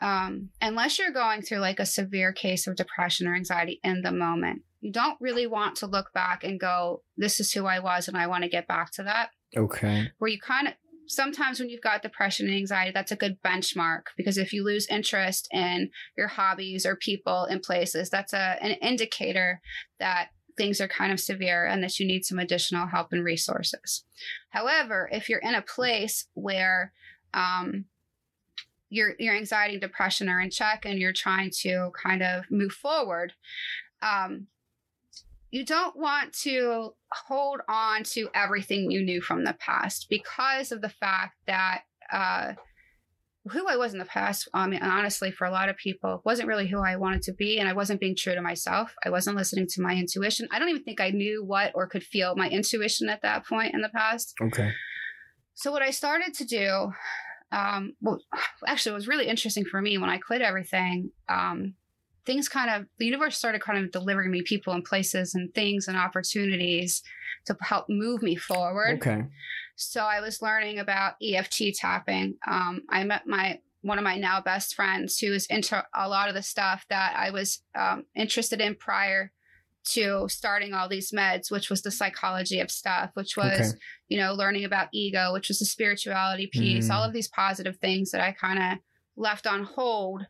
A: um unless you're going through like a severe case of depression or anxiety in the moment, you don't really want to look back and go, This is who I was and I want to get back to that.
B: Okay.
A: Where you kind of sometimes when you've got depression and anxiety, that's a good benchmark because if you lose interest in your hobbies or people and places, that's a an indicator that things are kind of severe and that you need some additional help and resources. However, if you're in a place where um, your your anxiety and depression are in check and you're trying to kind of move forward, um, you don't want to hold on to everything you knew from the past because of the fact that uh, who I was in the past, I mean, honestly, for a lot of people, wasn't really who I wanted to be. And I wasn't being true to myself. I wasn't listening to my intuition. I don't even think I knew what or could feel my intuition at that point in the past.
B: Okay.
A: So, what I started to do, um, well, <sighs> actually, it was really interesting for me when I quit everything. Um, things kind of, the universe started kind of delivering me people and places and things and opportunities to help move me forward.
B: Okay.
A: So I was learning about EFT tapping. Um, I met my one of my now best friends who is into a lot of the stuff that I was um, interested in prior to starting all these meds, which was the psychology of stuff, which was
B: Okay.
A: you know learning about ego, which was the spirituality piece,
B: Mm.
A: all of these positive things that I kind of left on hold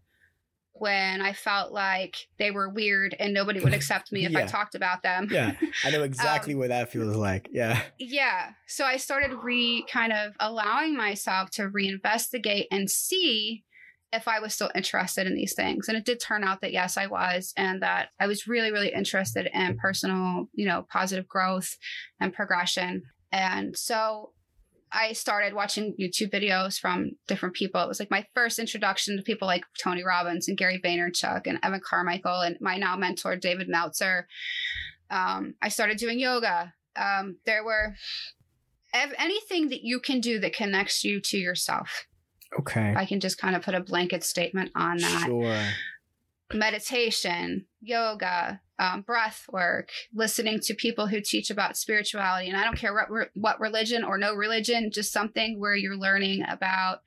A: when I felt like they were weird and nobody would accept me <laughs> if I talked about them.
B: Yeah. I know <laughs> um, exactly what that feels like. Yeah.
A: yeah so i started re kind of allowing myself to reinvestigate and see if i was still interested in these things and it did turn out that yes i was and that i was really really interested in personal you know positive growth and progression and so I started watching YouTube videos from different people. It was like my first introduction to people like Tony Robbins and Gary Vaynerchuk and Evan Carmichael and my now mentor David Meltzer. Um, I started doing yoga. Um, there were ev- anything that you can do that connects you to yourself.
B: Okay.
A: I can just kind of put a blanket statement on that.
B: Sure.
A: Meditation, yoga, um, breath work, listening to people who teach about spirituality. And I don't care what, re- what religion or no religion, just something where you're learning about,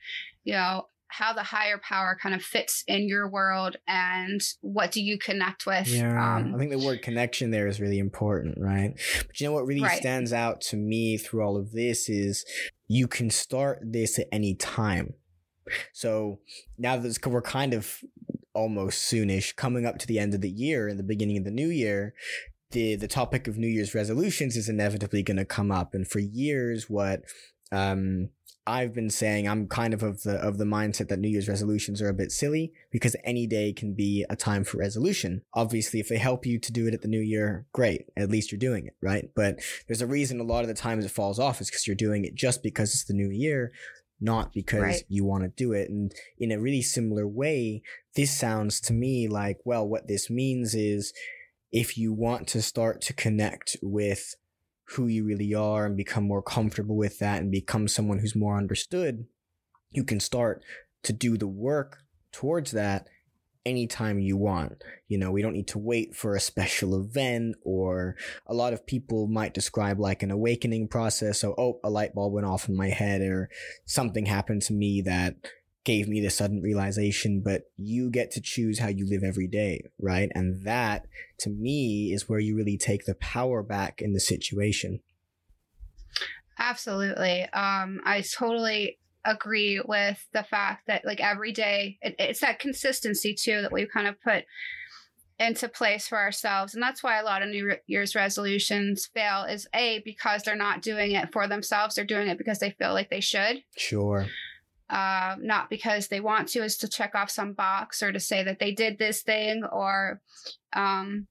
A: you know, how the higher power kind of fits in your world and what do you connect with.
B: Yeah, I
A: Um,
B: think the word connection there is really important, right? But you know what really
A: Right.
B: stands out to me through all of this is you can start this at any time. So now that we're kind of almost soonish coming up to the end of the year and the beginning of the new year, the the topic of New Year's resolutions is inevitably going to come up. And for years, what um, I've been saying, I'm kind of of the of the mindset that New Year's resolutions are a bit silly because any day can be a time for resolution. Obviously, if they help you to do it at the new year, great. At least you're doing it, right? But there's a reason a lot of the times it falls off is because you're doing it just because it's the new year, not because
A: Right.
B: you want to do it. And in a really similar way, this sounds to me like, well, what this means is if you want to start to connect with who you really are and become more comfortable with that and become someone who's more understood, you can start to do the work towards that anytime you want. You know, we don't need to wait for a special event or a lot of people might describe like an awakening process. So, oh, a light bulb went off in my head or something happened to me that gave me the sudden realization, but you get to choose how you live every day, right? And that to me is where you really take the power back in the situation.
A: Absolutely. Um, I totally agree with the fact that like every day it, it's that consistency too that we've kind of put into place for ourselves. And that's why a lot of new year's resolutions fail is a because they're not doing it for themselves. They're doing it because they feel like they should.
B: Sure.
A: Uh, not because they want to is to check off some box or to say that they did this thing or um,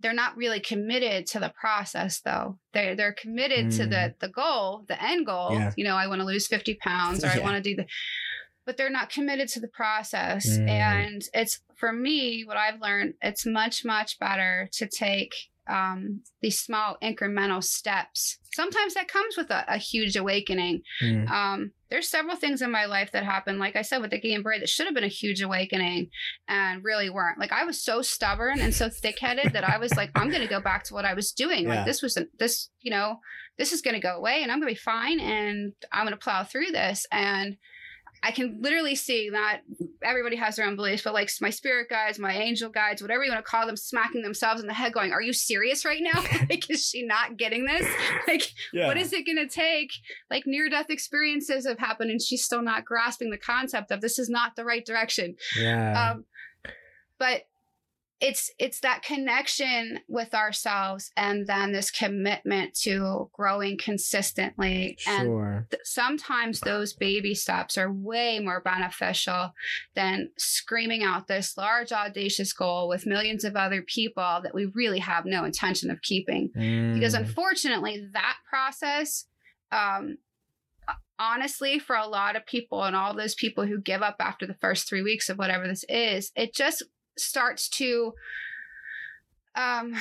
A: they're not really committed to the process though they're they're committed mm. to the mm. the goal the end goal yeah. you know i want to lose 50 pounds or <laughs> yeah. i want to do the but they're not committed to the process mm. and it's for me what i've learned it's much much better to take um, these small incremental steps. Sometimes that comes with a, a huge awakening. Mm. Um, there's several things in my life that happened, like I said, with the Guillain-Barré that should have been a huge awakening and really weren't. Like I was so stubborn and so thick-headed that I was like, I'm going to go back to what I was doing. Yeah. Like this was this, you know, this is going to go away and I'm going to be fine and I'm going to plow through this. And I can literally see that everybody has their own beliefs, but like my spirit guides, my angel guides, whatever you want to call them, smacking themselves in the head, going, Are you serious right now? <laughs> like, is she not getting this? Like, yeah. what is it going to take? Like, near death experiences have happened, and she's still not grasping the concept of this is not the right direction.
B: Yeah. Um,
A: but it's it's that connection with ourselves and then this commitment to growing consistently
B: sure.
A: and th- sometimes those baby steps are way more beneficial than screaming out this large audacious goal with millions of other people that we really have no intention of keeping mm. because unfortunately that process um, honestly, for a lot of people and all those people who give up after the first three weeks of whatever this is, it just starts to um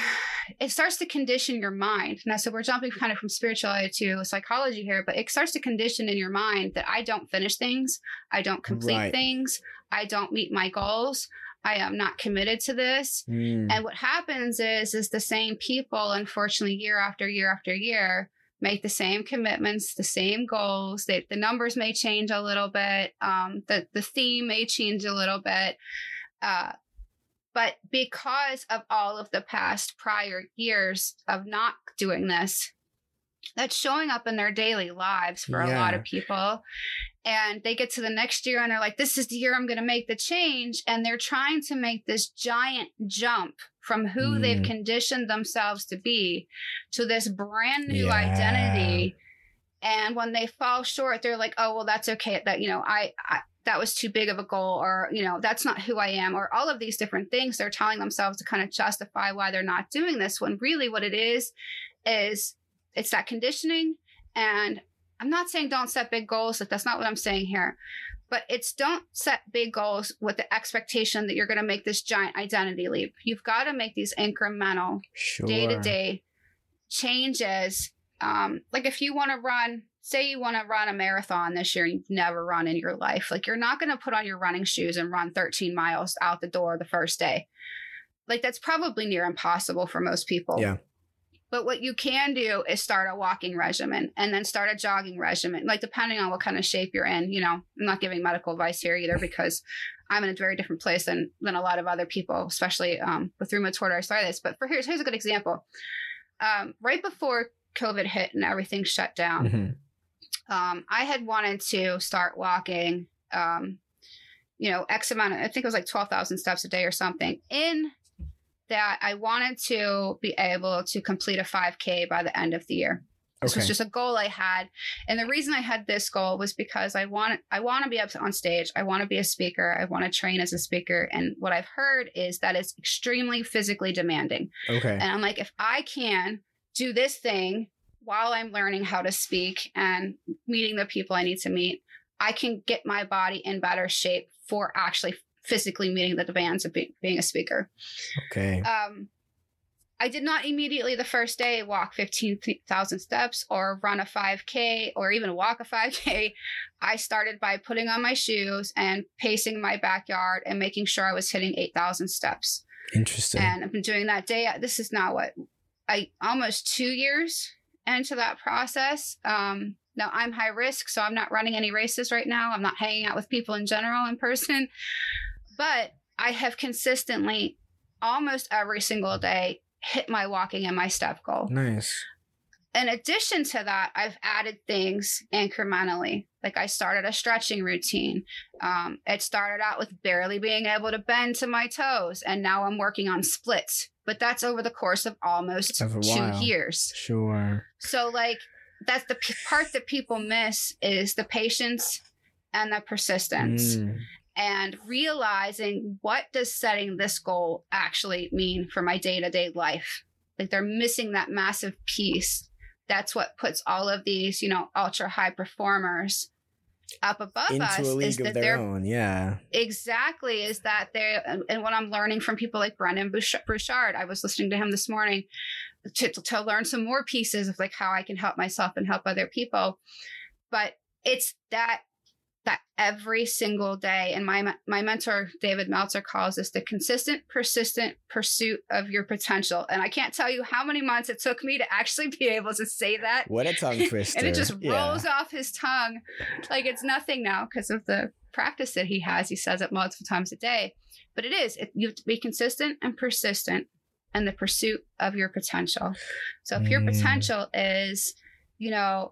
A: it starts to condition your mind now so we're jumping kind of from spirituality to psychology here but it starts to condition in your mind that i don't finish things i don't complete right. things i don't meet my goals i am not committed to this mm. and what happens is is the same people unfortunately year after year after year make the same commitments the same goals they, the numbers may change a little bit um, the, the theme may change a little bit uh, but because of all of the past prior years of not doing this, that's showing up in their daily lives for yeah. a lot of people. And they get to the next year and they're like, this is the year I'm going to make the change. And they're trying to make this giant jump from who mm. they've conditioned themselves to be to this brand new yeah. identity. And when they fall short, they're like, oh, well, that's okay. That, you know, I, I that was too big of a goal or you know that's not who i am or all of these different things they're telling themselves to kind of justify why they're not doing this when really what it is is it's that conditioning. And i'm not saying don't set big goals like that's not what i'm saying here but it's don't set big goals with the expectation that you're going to make this giant identity leap. You've got to make these incremental day to day changes. Um, like if you want to run say you want to run a marathon this year and you've never run in your life, like you're not going to put on your running shoes and run 13 miles out the door the first day. Like that's probably near impossible for most people.
B: Yeah.
A: But what you can do is start a walking regimen and then start a jogging regimen, like depending on what kind of shape you're in. You know, I'm not giving medical advice here either because I'm in a very different place than than a lot of other people, especially um, with rheumatoid arthritis. But for here's here's a good example. Um, right before COVID hit and everything shut down, mm-hmm um, I had wanted to start walking, um, you know, X amount of, I think it was like 12,000 steps a day or something. In that, I wanted to be able to complete a 5K by the end of the year. This okay. was just a goal I had, and the reason I had this goal was because I want I want to be up on stage. I want to be a speaker. I want to train as a speaker. And what I've heard is that it's extremely physically demanding.
B: Okay.
A: And I'm like, if I can do this thing while I'm learning how to speak and meeting the people I need to meet, I can get my body in better shape for actually physically meeting the demands of be- being a speaker.
B: Okay.
A: Um, I did not immediately the first day walk 15,000 steps or run a 5K or even walk a 5K. I started by putting on my shoes and pacing my backyard and making sure I was hitting 8,000 steps.
B: Interesting.
A: And I've been doing that day. This is now what I almost two years into that process. Um, now I'm high risk, so I'm not running any races right now. I'm not hanging out with people in general in person, but I have consistently almost every single day hit my walking and my step goal.
B: nice.
A: In addition to that, I've added things incrementally. Like I started a stretching routine. Um, it started out with barely being able to bend to my toes, and now I'm working on splits. But that's over the course of almost two
B: while.
A: years.
B: Sure.
A: So, like, that's the p- part that people miss is the patience and the persistence
B: Mm.
A: and realizing what does setting this goal actually mean for my day-to-day life like they're missing that massive piece that's what puts all of these you know ultra high performers up above us
B: Into a
A: is that
B: their
A: they're
B: own. Yeah.
A: exactly is that they and, and what i'm learning from people like Brendon Burchard i was listening to him this morning to, to learn some more pieces of like how i can help myself and help other people but it's that that every single day and my my mentor david meltzer calls this the consistent persistent pursuit of your potential and i can't tell you how many months it took me to actually be able to say that
B: What a tongue twister.
A: and it just
B: Yeah.
A: rolls off his tongue like it's nothing now because of the practice that he has. He says it multiple times a day, but it is. It, you have to be consistent and persistent in the pursuit of your potential. So if your
B: Mm.
A: potential is, you know,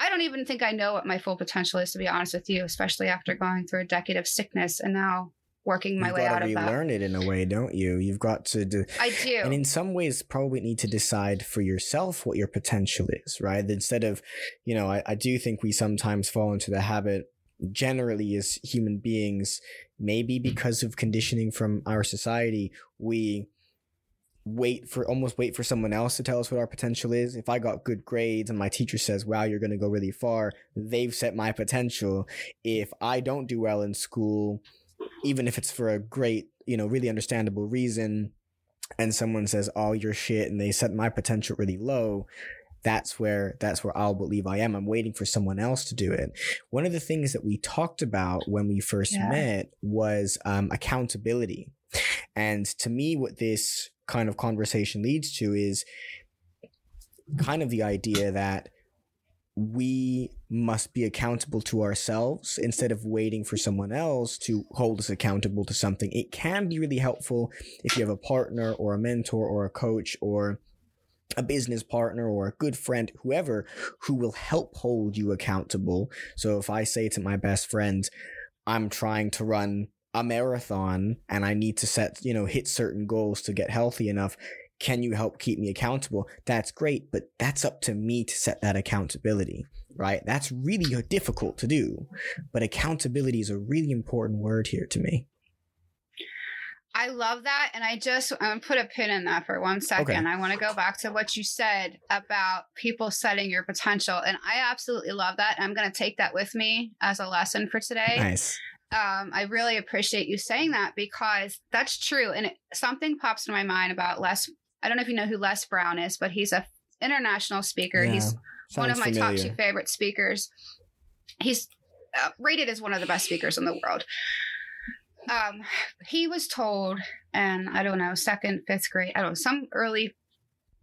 A: I don't even think I know what my full potential is to be honest with you, especially after going through a decade of sickness and now working my
B: You've
A: way out of that.
B: You relearn it in a way, don't you? You've got to do.
A: I do.
B: And in some ways, probably need to decide for yourself what your potential is, right? Instead of, you know, I, I do think we sometimes fall into the habit, generally as human beings, maybe because of conditioning from our society, we wait for almost wait for someone else to tell us what our potential is. If I got good grades and my teacher says, wow, you're going to go really far, they've set my potential. If I don't do well in school, even if it's for a great, you know, really understandable reason, and someone says, "Oh, you're shit," and they set my potential really low, that's where that's where I'll believe I am. I'm waiting for someone else to do it. One of the things that we talked about when we first
A: Yeah.
B: met was um, accountability, and to me, what this kind of conversation leads to is kind of the idea that we must be accountable to ourselves instead of waiting for someone else to hold us accountable to something. It can be really helpful if you have a partner or a mentor or a coach or a business partner or a good friend, whoever, who will help hold you accountable. So if I say to my best friend, I'm trying to run a marathon and I need to set, you know, hit certain goals to get healthy enough. Can you help keep me accountable? That's great, but that's up to me to set that accountability, right? That's really difficult to do, but accountability is a really important word here to me.
A: I love that. And I just I'm gonna put a pin in that for one second. I want to go back to what you said about people setting your potential. And I absolutely love that. I'm gonna take that with me as a lesson for today.
B: Nice.
A: Um, I really appreciate you saying that because that's true. And it, something pops in my mind about Les. I don't know if you know who Les Brown is, but he's a international speaker.
B: Yeah,
A: He's one of my top two favorite speakers. He's uh, rated as one of the best speakers in the world. Um, he was told, and I don't know, second, fifth grade, I don't know, some early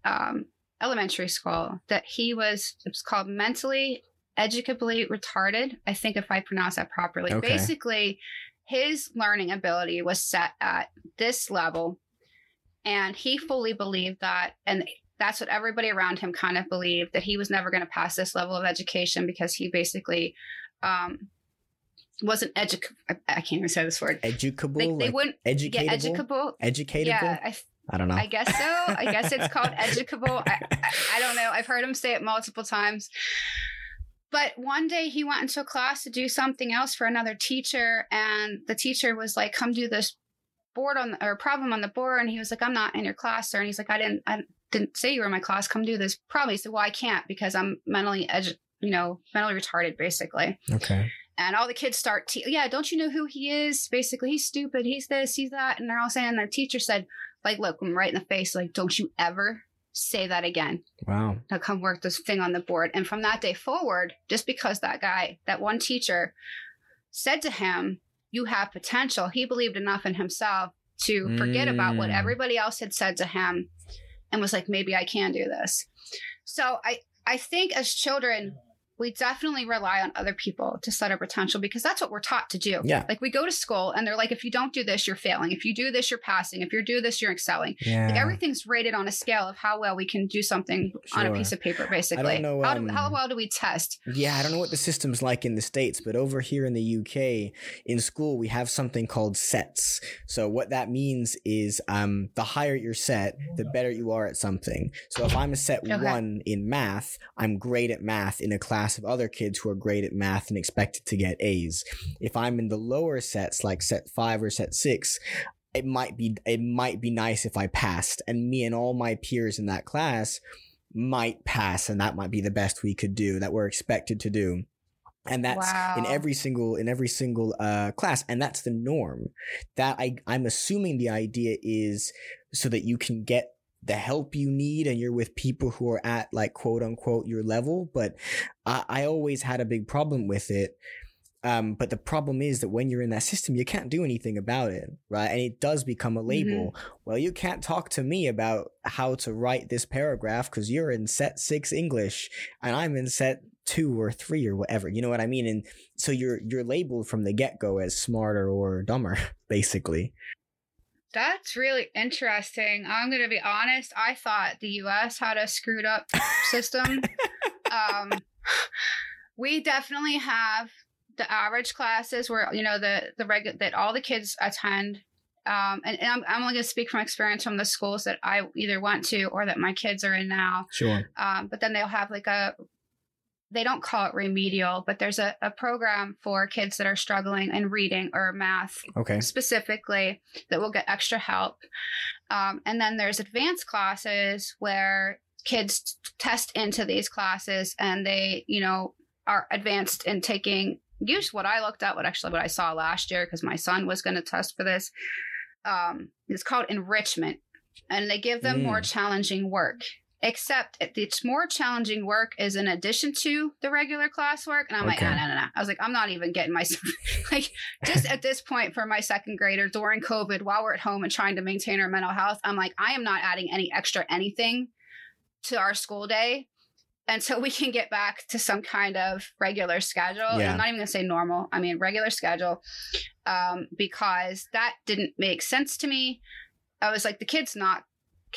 A: um, elementary school, that he was, it was called mentally educably retarded. I think if I pronounce that properly.
B: Okay.
A: Basically, his learning ability was set at this level, and he fully believed that, and that's what everybody around him kind of believed that he was never going to pass this level of education because he basically um, wasn't educ. I, I can't even say this word.
B: Educable,
A: Like they
B: like
A: wouldn't
B: educatable,
A: get educable.
B: educatable.
A: Yeah, I,
B: I don't know.
A: I guess so. I guess it's called <laughs> educable. I, I, I don't know. I've heard him say it multiple times. But one day he went into a class to do something else for another teacher, and the teacher was like, "Come do this board on or problem on the board," and he was like, "I'm not in your class, sir." And he's like, "I didn't, I didn't say you were in my class. Come do this." problem." he said, "Well, I can't because I'm mentally edu- you know, mentally retarded, basically."
B: okay.
A: And all the kids start, te- yeah, don't you know who he is? Basically, he's stupid. He's this, he's that. And they're all saying, the teacher said, like look him right in the face, like, don't you ever say that again.
B: Wow.
A: Now come work this thing on the board. And from that day forward, just because that guy, that one teacher said to him, You have potential, he believed enough in himself to forget about what
B: Mm.
A: everybody else had said to him and was like, maybe I can do this. So I, I think as children, we definitely rely on other people to set our potential because that's what we're taught to do.
B: Yeah.
A: Like we go to school and they're like, if you don't do this, you're failing. If you do this, you're passing. If you do this, you're excelling.
B: Yeah.
A: Like everything's rated on a scale of how well we can do something on a piece of paper, basically.
B: I don't know,
A: how, do,
B: um,
A: how well do we test?
B: Yeah, I don't know what the system's like in the States, but over here in the UK, in school, we have something called sets. So what that means is um, the higher your set, the better you are at something. So if I'm a set
A: Okay.
B: one in math, I'm great at math in a class of other kids who are great at math and expected to get A's. If I'm in the lower sets, like set five or set six, it might be it might be nice if I passed, and me and all my peers in that class might pass, and that might be the best we could do that we're expected to do. And that's in every single in every single uh, class, and that's the norm. That I I'm assuming the idea is so that you can get the help you need and you're with people who are at like quote unquote your level. But I, I always had a big problem with it. Um, but the problem is that when you're in that system, you can't do anything about it, right? And it does become a label. Well, you can't talk to me about how to write this paragraph because you're in set six English and I'm in set two or three or whatever. You know what I mean? And so you're you're labeled from the get go as smarter or dumber, <laughs> basically.
A: That's really interesting. I'm going to be honest. I thought the US had a screwed up system. <laughs> um, we definitely have the average classes where, you know, the, the regu- that all the kids attend. Um, and, and I'm, I'm only going to speak from experience from the schools that I either went to or that my kids are in now.
B: Sure.
A: Um, but then they'll have like a, they don't call it remedial, but there's a, a program for kids that are struggling in reading or math
B: Okay.
A: specifically that will get extra help. Um, and then there's advanced classes where kids test into these classes and they, you know, are advanced in taking use what I looked at, what actually what I saw last year because my son was going to test for this. Um, it's called enrichment, and they give them
B: Mm.
A: more challenging work. Except it's more challenging work is in addition to the regular classwork, and I'm like, no, no, no, no. I was like, I'm not even getting myself <laughs> like just at this point for my second grader during COVID, while we're at home and trying to maintain our mental health, I'm like, I am not adding any extra anything to our school day until we can get back to some kind of regular schedule.
B: Yeah.
A: I'm not even gonna say normal. I mean regular schedule, um, because that didn't make sense to me. I was like, the kid's not.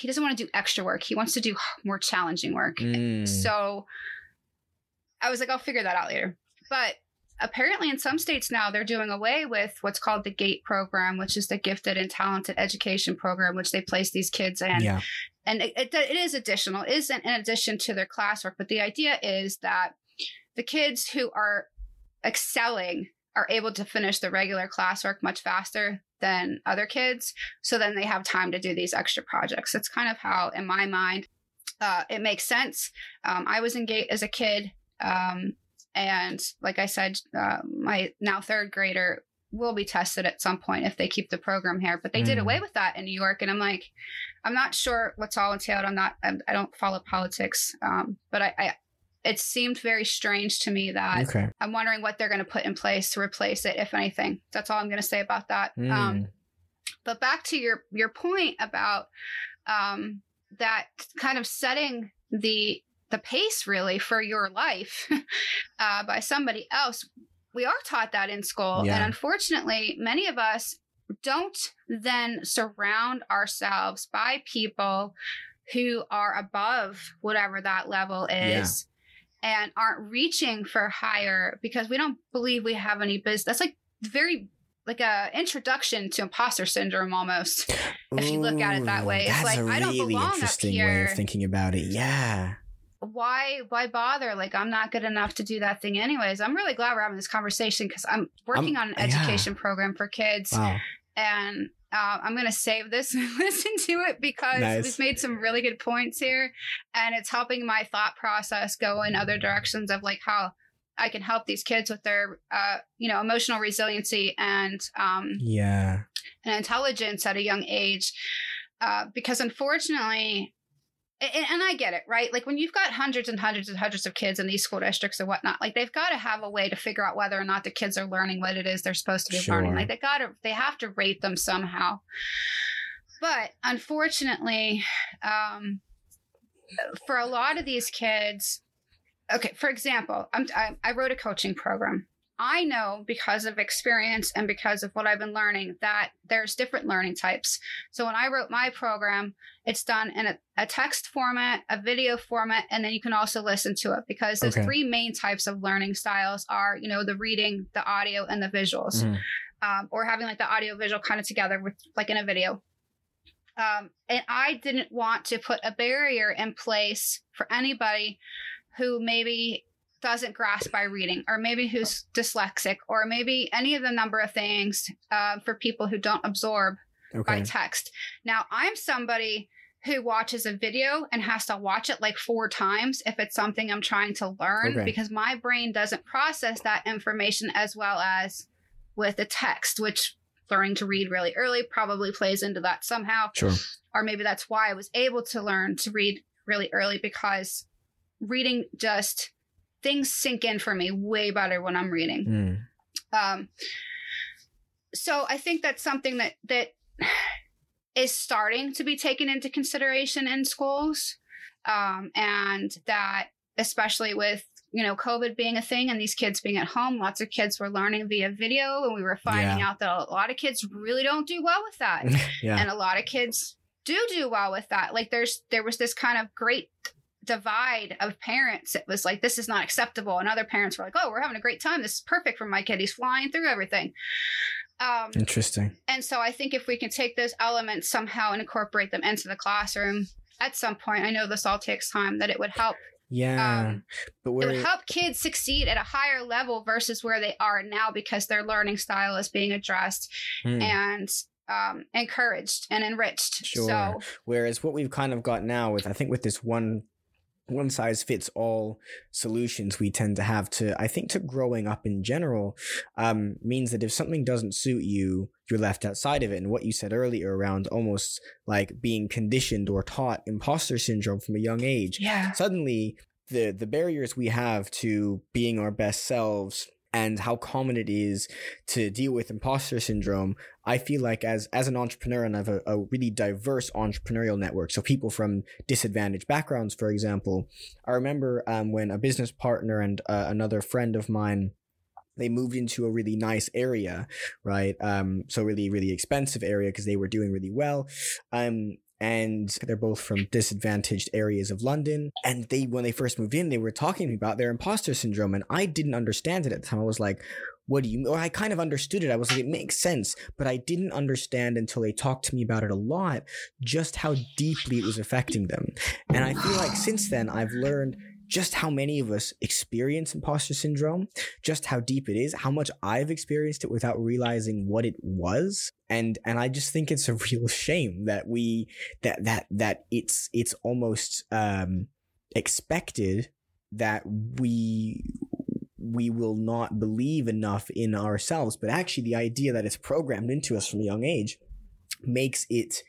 A: He doesn't want to do extra work. He wants to do more challenging work.
B: Mm.
A: So I was like, I'll figure that out later. But apparently, in some states now, they're doing away with what's called the GATE program, which is the Gifted and Talented Education Program, which they place these kids in.
B: yeah.
A: And it, it, it is additional, it isn't in addition to their classwork. But the idea is that the kids who are excelling are able to finish the regular classwork much faster than other kids. So then they have time to do these extra projects. It's kind of how, in my mind, uh, it makes sense. Um, I was in GATE as a kid. Um, and like I said, uh, my now third grader will be tested at some point if they keep the program here. But they did
B: Mm.
A: away with that in New York. And I'm like, I'm not sure what's all entailed. I'm not, I'm, I don't follow politics. Um, but I, I, it seemed very strange to me that
B: Okay.
A: I'm wondering what they're going to put in place to replace it, if anything. That's all I'm going to say about that. Um,
B: Mm.
A: but back to your your point about um, that kind of setting the the pace really for your life <laughs> uh, by somebody else. We are taught that in school,
B: Yeah.
A: and unfortunately, many of us don't then surround ourselves by people who are above whatever that level is and aren't reaching for higher because we don't believe we have any business. That's like very like a introduction to imposter syndrome almost. If you look at it that
B: Ooh,
A: way, it's like, I don't
B: really
A: belong up
B: interesting way
A: here.
B: of thinking about it. Yeah.
A: Why why bother? Like I'm not good enough to do that thing anyways. I'm really glad we're having this conversation because I'm working on an
B: yeah.
A: education program for kids
B: Wow.
A: and uh, I'm gonna save this and <laughs> listen to it because
B: Nice.
A: we've made some really good points here, and it's helping my thought process go in other directions of like how I can help these kids with their, uh, you know, emotional resiliency and um,
B: Yeah.
A: and intelligence at a young age. uh, because unfortunately, and, and, I get it, right? Like when you've got hundreds and hundreds and hundreds of kids in these school districts and whatnot, like they've got to have a way to figure out whether or not the kids are learning what it is they're supposed to be sure. learning. Like they got to, they have to rate them somehow. But unfortunately, um, for a lot of these kids, okay, for example, I'm, I, I wrote a coaching program I know because of experience and because of what I've been learning that there's different learning types. So when I wrote my program, it's done in a, a text format, a video format, and then you can also listen to it because there's okay. three main types of learning styles are, you know, the reading, the audio, and the visuals. Mm. Um, or having like the audio visual kind of together with like in a video. Um, and I didn't want to put a barrier in place for anybody who maybe doesn't grasp by reading, or maybe who's dyslexic, or maybe any of the number of things uh, for people who don't absorb okay. by text. Now, I'm somebody who watches a video and has to watch it like four times if it's something I'm trying to learn okay. because my brain doesn't process that information as well as with the text, which learning to read really early probably plays into that somehow.
B: Sure.
A: Or maybe that's why I was able to learn to read really early because reading just things sink in for me way better when I'm reading. Mm. Um, so I think that's something that that <sighs> is starting to be taken into consideration in schools, um, and that especially with you know COVID being a thing and these kids being at home, lots of kids were learning via video, and we were finding yeah. out that a lot of kids really don't do well with that, <laughs> yeah. and a lot of kids do do well with that. Like there's there was this kind of great divide of parents. It was like, this is not acceptable. And other parents were like, oh, we're having a great time. This is perfect for my kid. He's flying through everything.
B: Um, Interesting.
A: And so I think if we can take those elements somehow and incorporate them into the classroom at some point, I know this all takes time, that it would help.
B: Yeah. Um,
A: but it would help kids succeed at a higher level versus where they are now because their learning style is being addressed mm. and um, encouraged and enriched.
B: Sure. So, Whereas what we've kind of got now with, I think, with this one one size fits all solutions we tend to have to, I think, to growing up in general, um, means that if something doesn't suit you, you're left outside of it. And what you said earlier around almost like being conditioned or taught imposter syndrome from a young age.
A: Yeah.
B: Suddenly, the the barriers we have to being our best selves and how common it is to deal with imposter syndrome i feel like as as an entrepreneur and i have a, a really diverse entrepreneurial network so people from disadvantaged backgrounds for example i remember um, when a business partner and uh, another friend of mine they moved into a really nice area, right? Um, so really, really expensive area because they were doing really well. Um, and they're both from disadvantaged areas of London. And they, when they first moved in, they were talking to me about their imposter syndrome, and I didn't understand it at the time. I was like, "What do you?" Or I kind of understood it. I was like, "It makes sense," but I didn't understand until they talked to me about it a lot, just how deeply it was affecting them. And I feel like since then, I've learned just how many of us experience imposter syndrome, just how deep it is, how much I've experienced it without realizing what it was. And, and I just think it's a <laughs> real shame that we, that, that, that it's, it's almost, um, expected that we, we will not believe enough in ourselves. But actually the idea that it's programmed into us from a young age makes it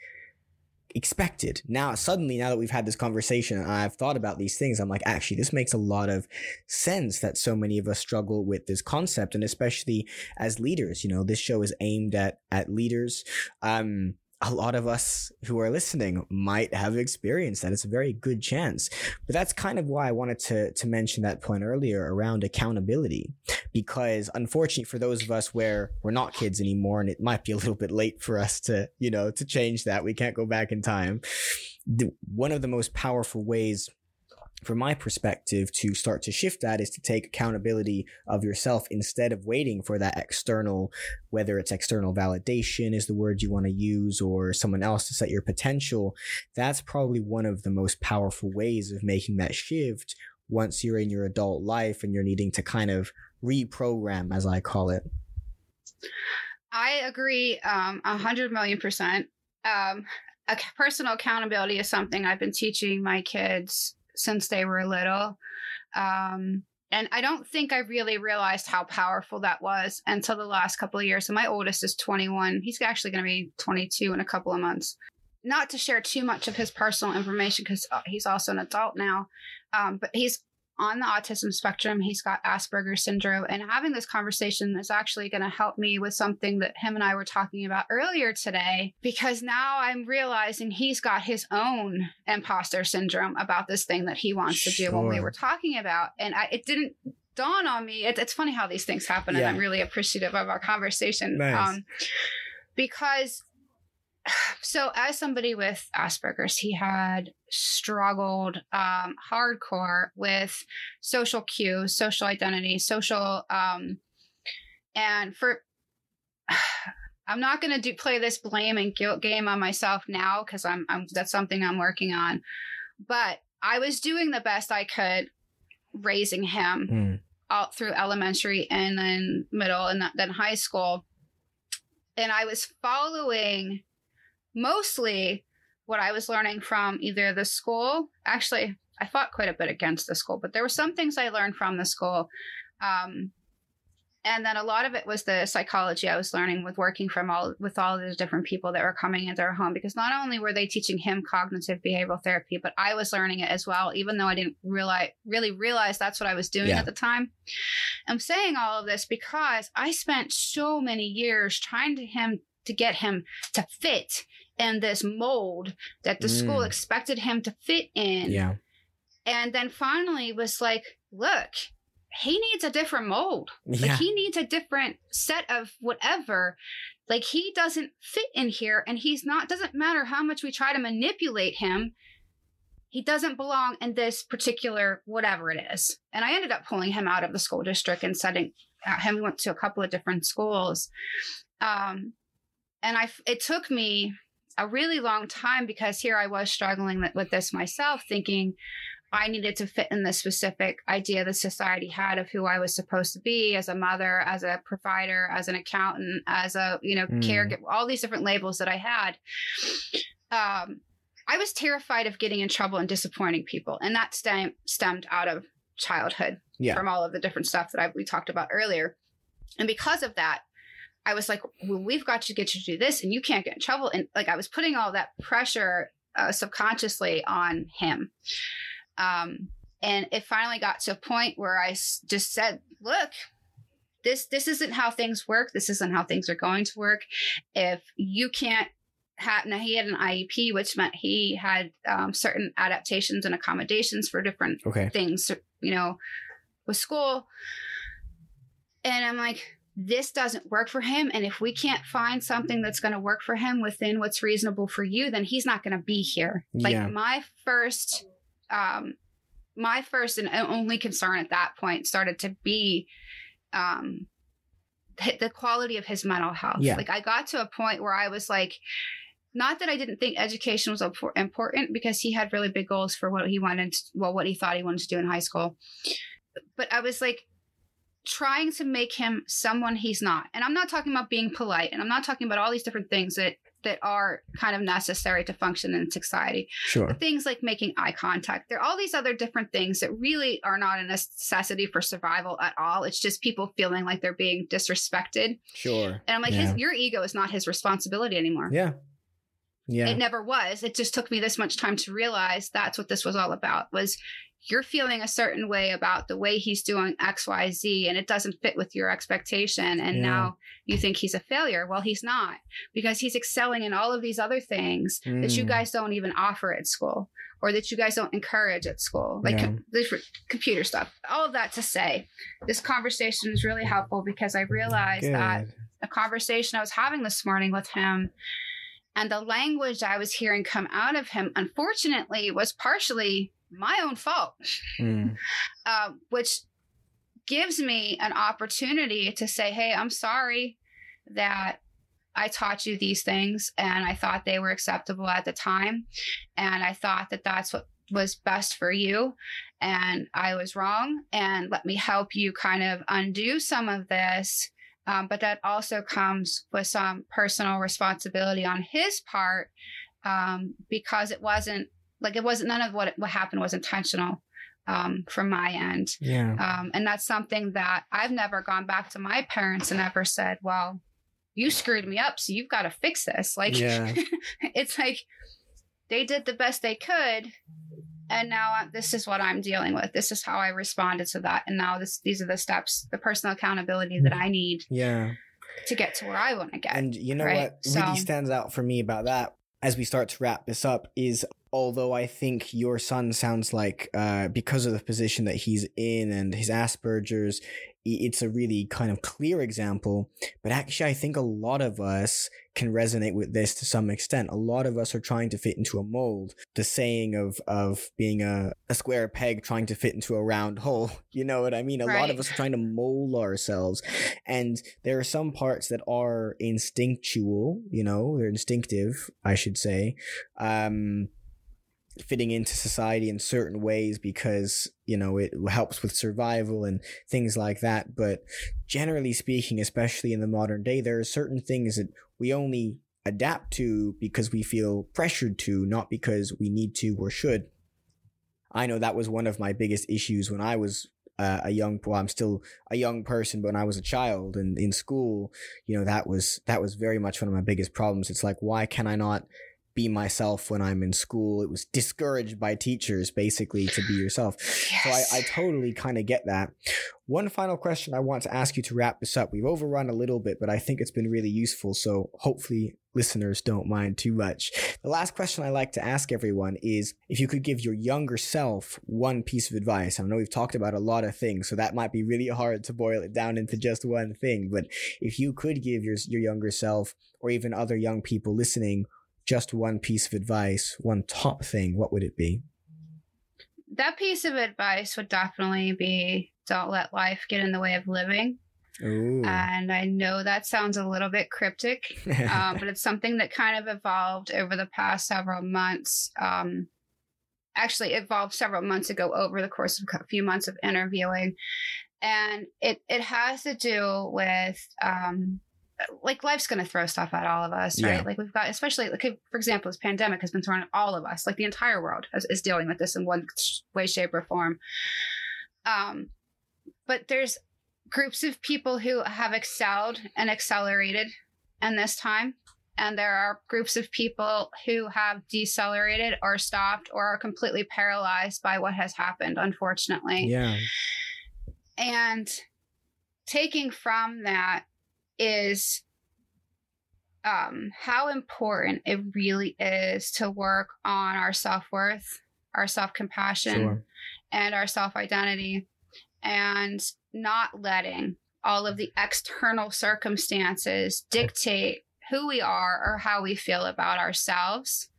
B: expected. Now, suddenly, now that we've had this conversation I've thought about these things, I'm like, actually, this makes a lot of sense that so many of us struggle with this concept. And especially as leaders, you know, this show is aimed at, at leaders. Um, a lot of us who are listening might have experienced that. It's a very good chance. But that's kind of why I wanted to, to mention that point earlier around accountability. Because unfortunately for those of us where we're not kids anymore and it might be a little bit late for us to, you know, to change that, we can't go back in time. The, one of the most powerful ways from my perspective, to start to shift that is to take accountability of yourself instead of waiting for that external, whether it's external validation is the word you want to use or someone else to set your potential. That's probably one of the most powerful ways of making that shift once you're in your adult life and you're needing to kind of reprogram, as I call it.
A: I agree um, a hundred million percent. Um, personal accountability is something I've been teaching my kids since they were little. Um, and I don't think I really realized how powerful that was until the last couple of years. So my oldest is 21. He's actually going to be 22 in a couple of months. not to share too much of his personal information because he's also an adult now, um, but he's on the autism spectrum. He's got Asperger's syndrome. And having this conversation is actually going to help me with something that him and I were talking about earlier today, because now I'm realizing he's got his own imposter syndrome about this thing that he wants to do when we were talking about. And I, it didn't dawn on me. It, it's funny how these things happen. Yeah. And I'm really appreciative of our conversation. Nice. Um, because so as somebody with asperger's he had struggled um, hardcore with social cues social identity social um, and for <sighs> i'm not going to do play this blame and guilt game on myself now because I'm, I'm that's something i'm working on but i was doing the best i could raising him mm. out through elementary and then middle and then high school and i was following mostly what I was learning from either the school. Actually, I fought quite a bit against the school, but there were some things I learned from the school. Um, and then a lot of it was the psychology I was learning with working from all with all the different people that were coming into our home because not only were they teaching him cognitive behavioral therapy, but I was learning it as well, even though I didn't realize really realize that's what I was doing yeah. at the time. I'm saying all of this because I spent so many years trying to him to get him to fit in this mold that the mm. school expected him to fit in.
B: Yeah.
A: And then finally was like, look, he needs a different mold. Yeah. Like he needs a different set of whatever. Like he doesn't fit in here and he's not doesn't matter how much we try to manipulate him. He doesn't belong in this particular whatever it is. And I ended up pulling him out of the school district and setting uh, him we went to a couple of different schools. Um and I it took me a really long time because here I was struggling with this myself, thinking I needed to fit in the specific idea the society had of who I was supposed to be as a mother, as a provider, as an accountant, as a you know mm. caregiver, all these different labels that I had. Um, I was terrified of getting in trouble and disappointing people, and that stem- stemmed out of childhood yeah. from all of the different stuff that I, we talked about earlier. And because of that, I was like, well, we've got to get you to do this and you can't get in trouble. And like I was putting all that pressure uh, subconsciously on him. Um, and it finally got to a point where I s- just said, look, this this isn't how things work. This isn't how things are going to work. If you can't have now he had an IEP, which meant he had um, certain adaptations and accommodations for different okay. things, you know, with school. And I'm like, this doesn't work for him. And if we can't find something that's going to work for him within what's reasonable for you, then he's not going to be here. Like yeah. my first, um, my first and only concern at that point started to be, um, the quality of his mental health. Yeah. Like I got to a point where I was like, not that I didn't think education was important because he had really big goals for what he wanted, well, what he thought he wanted to do in high school. But I was like, trying to make him someone he's not. And I'm not talking about being polite and I'm not talking about all these different things that that are kind of necessary to function in society.
B: Sure.
A: Things like making eye contact. There are all these other different things that really are not a necessity for survival at all. It's just people feeling like they're being disrespected.
B: Sure.
A: And I'm like, yeah. his, your ego is not his responsibility anymore.
B: Yeah. Yeah.
A: It never was. It just took me this much time to realize that's what this was all about was you're feeling a certain way about the way he's doing xyz and it doesn't fit with your expectation and yeah. now you think he's a failure well he's not because he's excelling in all of these other things mm. that you mm. guys don't even offer at school or that you guys don't encourage at school like yeah. com- computer stuff all of that to say this conversation is really helpful because i realized Good. that a conversation i was having this morning with him and the language i was hearing come out of him unfortunately was partially my own fault, mm. <laughs> uh, which gives me an opportunity to say, hey, I'm sorry that I taught you these things and I thought they were acceptable at the time. And I thought that that's what was best for you. And I was wrong. And let me help you kind of undo some of this. Um, but that also comes with some personal responsibility on his part um, because it wasn't like it wasn't none of what what happened was intentional um, from my end.
B: Yeah.
A: Um, and that's something that I've never gone back to my parents and ever said, well, you screwed me up, so you've got to fix this. Like,
B: Yeah. <laughs>
A: it's like they did the best they could. And now I- this is what I'm dealing with. This is how I responded to that. And now this, these are the steps, the personal accountability that I need
B: Yeah.
A: to get to where I want to get.
B: And you know
A: right?
B: what really
A: So-
B: stands out for me about that as we start to wrap this up is although I think your son sounds like uh because of the position that he's in and his Asperger's it's a really kind of clear example but actually I think a lot of us can resonate with this to some extent. A lot of us are trying to fit into a mold. The saying of of being a, a square peg trying to fit into a round hole <laughs> you know what I mean? A lot of us are trying to mold ourselves and there are some parts that are instinctual you know they're instinctive i should say um fitting into society in certain ways because you know it helps with survival and things like that. But generally speaking especially in the modern day there are certain things that we only adapt to because we feel pressured to not because we need to or should. I know that was one of my biggest issues when i was uh, a young well i'm still a young person but when i was a child and in school you know that was that was very much one of my biggest problems. It's like why can i not be myself when i'm in school it was discouraged by teachers basically to be yourself so I, I totally kind of get that. One final question I want to ask you to wrap this up. We've overrun a little bit, but I think it's been really useful. So hopefully listeners don't mind too much. The last question I like to ask everyone is if you could give your younger self one piece of advice. I know we've talked about a lot of things, so that might be really hard to boil it down into just one thing. But if you could give your, your younger self or even other young people listening just one piece of advice, one top thing, what would it be?
A: that piece of advice would definitely be don't let life get in the way of living.
B: Ooh.
A: And I know that sounds a little bit cryptic, <laughs> um, but it's something that kind of evolved over the past several months. Um, actually, evolved several months ago over the course of a few months of interviewing, and it it has to do with um, like life's going to throw stuff at all of us, right?
B: Yeah.
A: Like we've got, especially like for example, this pandemic has been thrown at all of us. Like the entire world is, is dealing with this in one sh- way, shape, or form. Um, but there's groups of people who have excelled and accelerated in this time. And there are groups of people who have decelerated or stopped or are completely paralyzed by what has happened, unfortunately.
B: yeah.
A: And taking from that is um, how important it really is to work on our self worth, our self compassion,
B: Sure.
A: and our self identity, and not letting all of the external circumstances dictate who we are or how we feel about ourselves,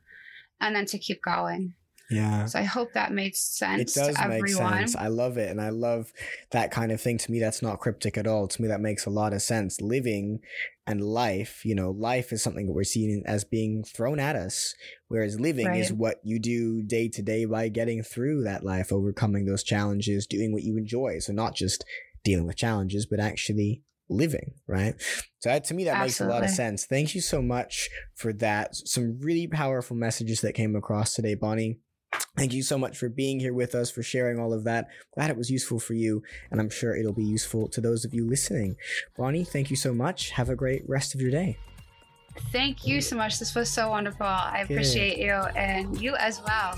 A: and then to keep going.
B: Yeah.
A: So I hope that made sense
B: It does
A: to
B: make
A: everyone.
B: sense. I love it. And I love that kind of thing. To me, that's not cryptic at all. To me, that makes a lot of sense. Living and life, you know, life is something that we're seeing as being thrown at us, whereas living is what you do day to day by getting through that life, overcoming those challenges, doing what you enjoy. So, not just dealing with challenges, but actually living, right? So, that, to me, that makes a lot of sense. Thank you so much for that. Some really powerful messages that came across today, Bonnie. Thank you so much for being here with us, for sharing all of that. Glad it was useful for you, and I'm sure it'll be useful to those of you listening. Bonnie, thank you so much. Have a great rest of your day.
A: Thank you so much. This was so wonderful. I
B: Good.
A: appreciate you and you as well.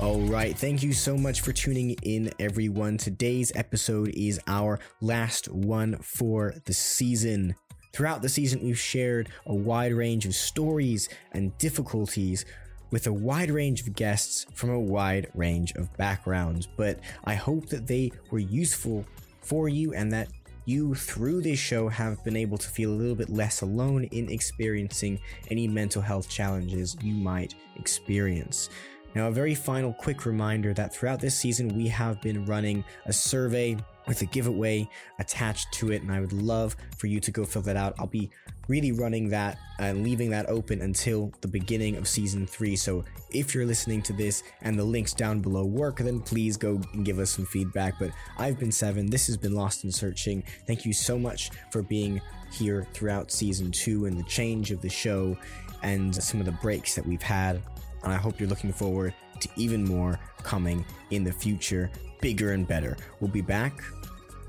B: All right. Thank you so much for tuning in, everyone. Today's episode is our last one for the season. Throughout the season, we've shared a wide range of stories and difficulties with a wide range of guests from a wide range of backgrounds. But I hope that they were useful for you and that you, through this show, have been able to feel a little bit less alone in experiencing any mental health challenges you might experience. Now, a very final quick reminder that throughout this season, we have been running a survey with a giveaway attached to it, and I would love for you to go fill that out. I'll be really running that and leaving that open until the beginning of season three. So if you're listening to this and the links down below work, then please go and give us some feedback. But I've been Seven. This has been Lost in Searching. Thank you so much for being here throughout season two and the change of the show and some of the breaks that we've had. And I hope you're looking forward to even more coming in the future, bigger and better. We'll be back,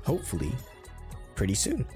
B: hopefully, pretty soon.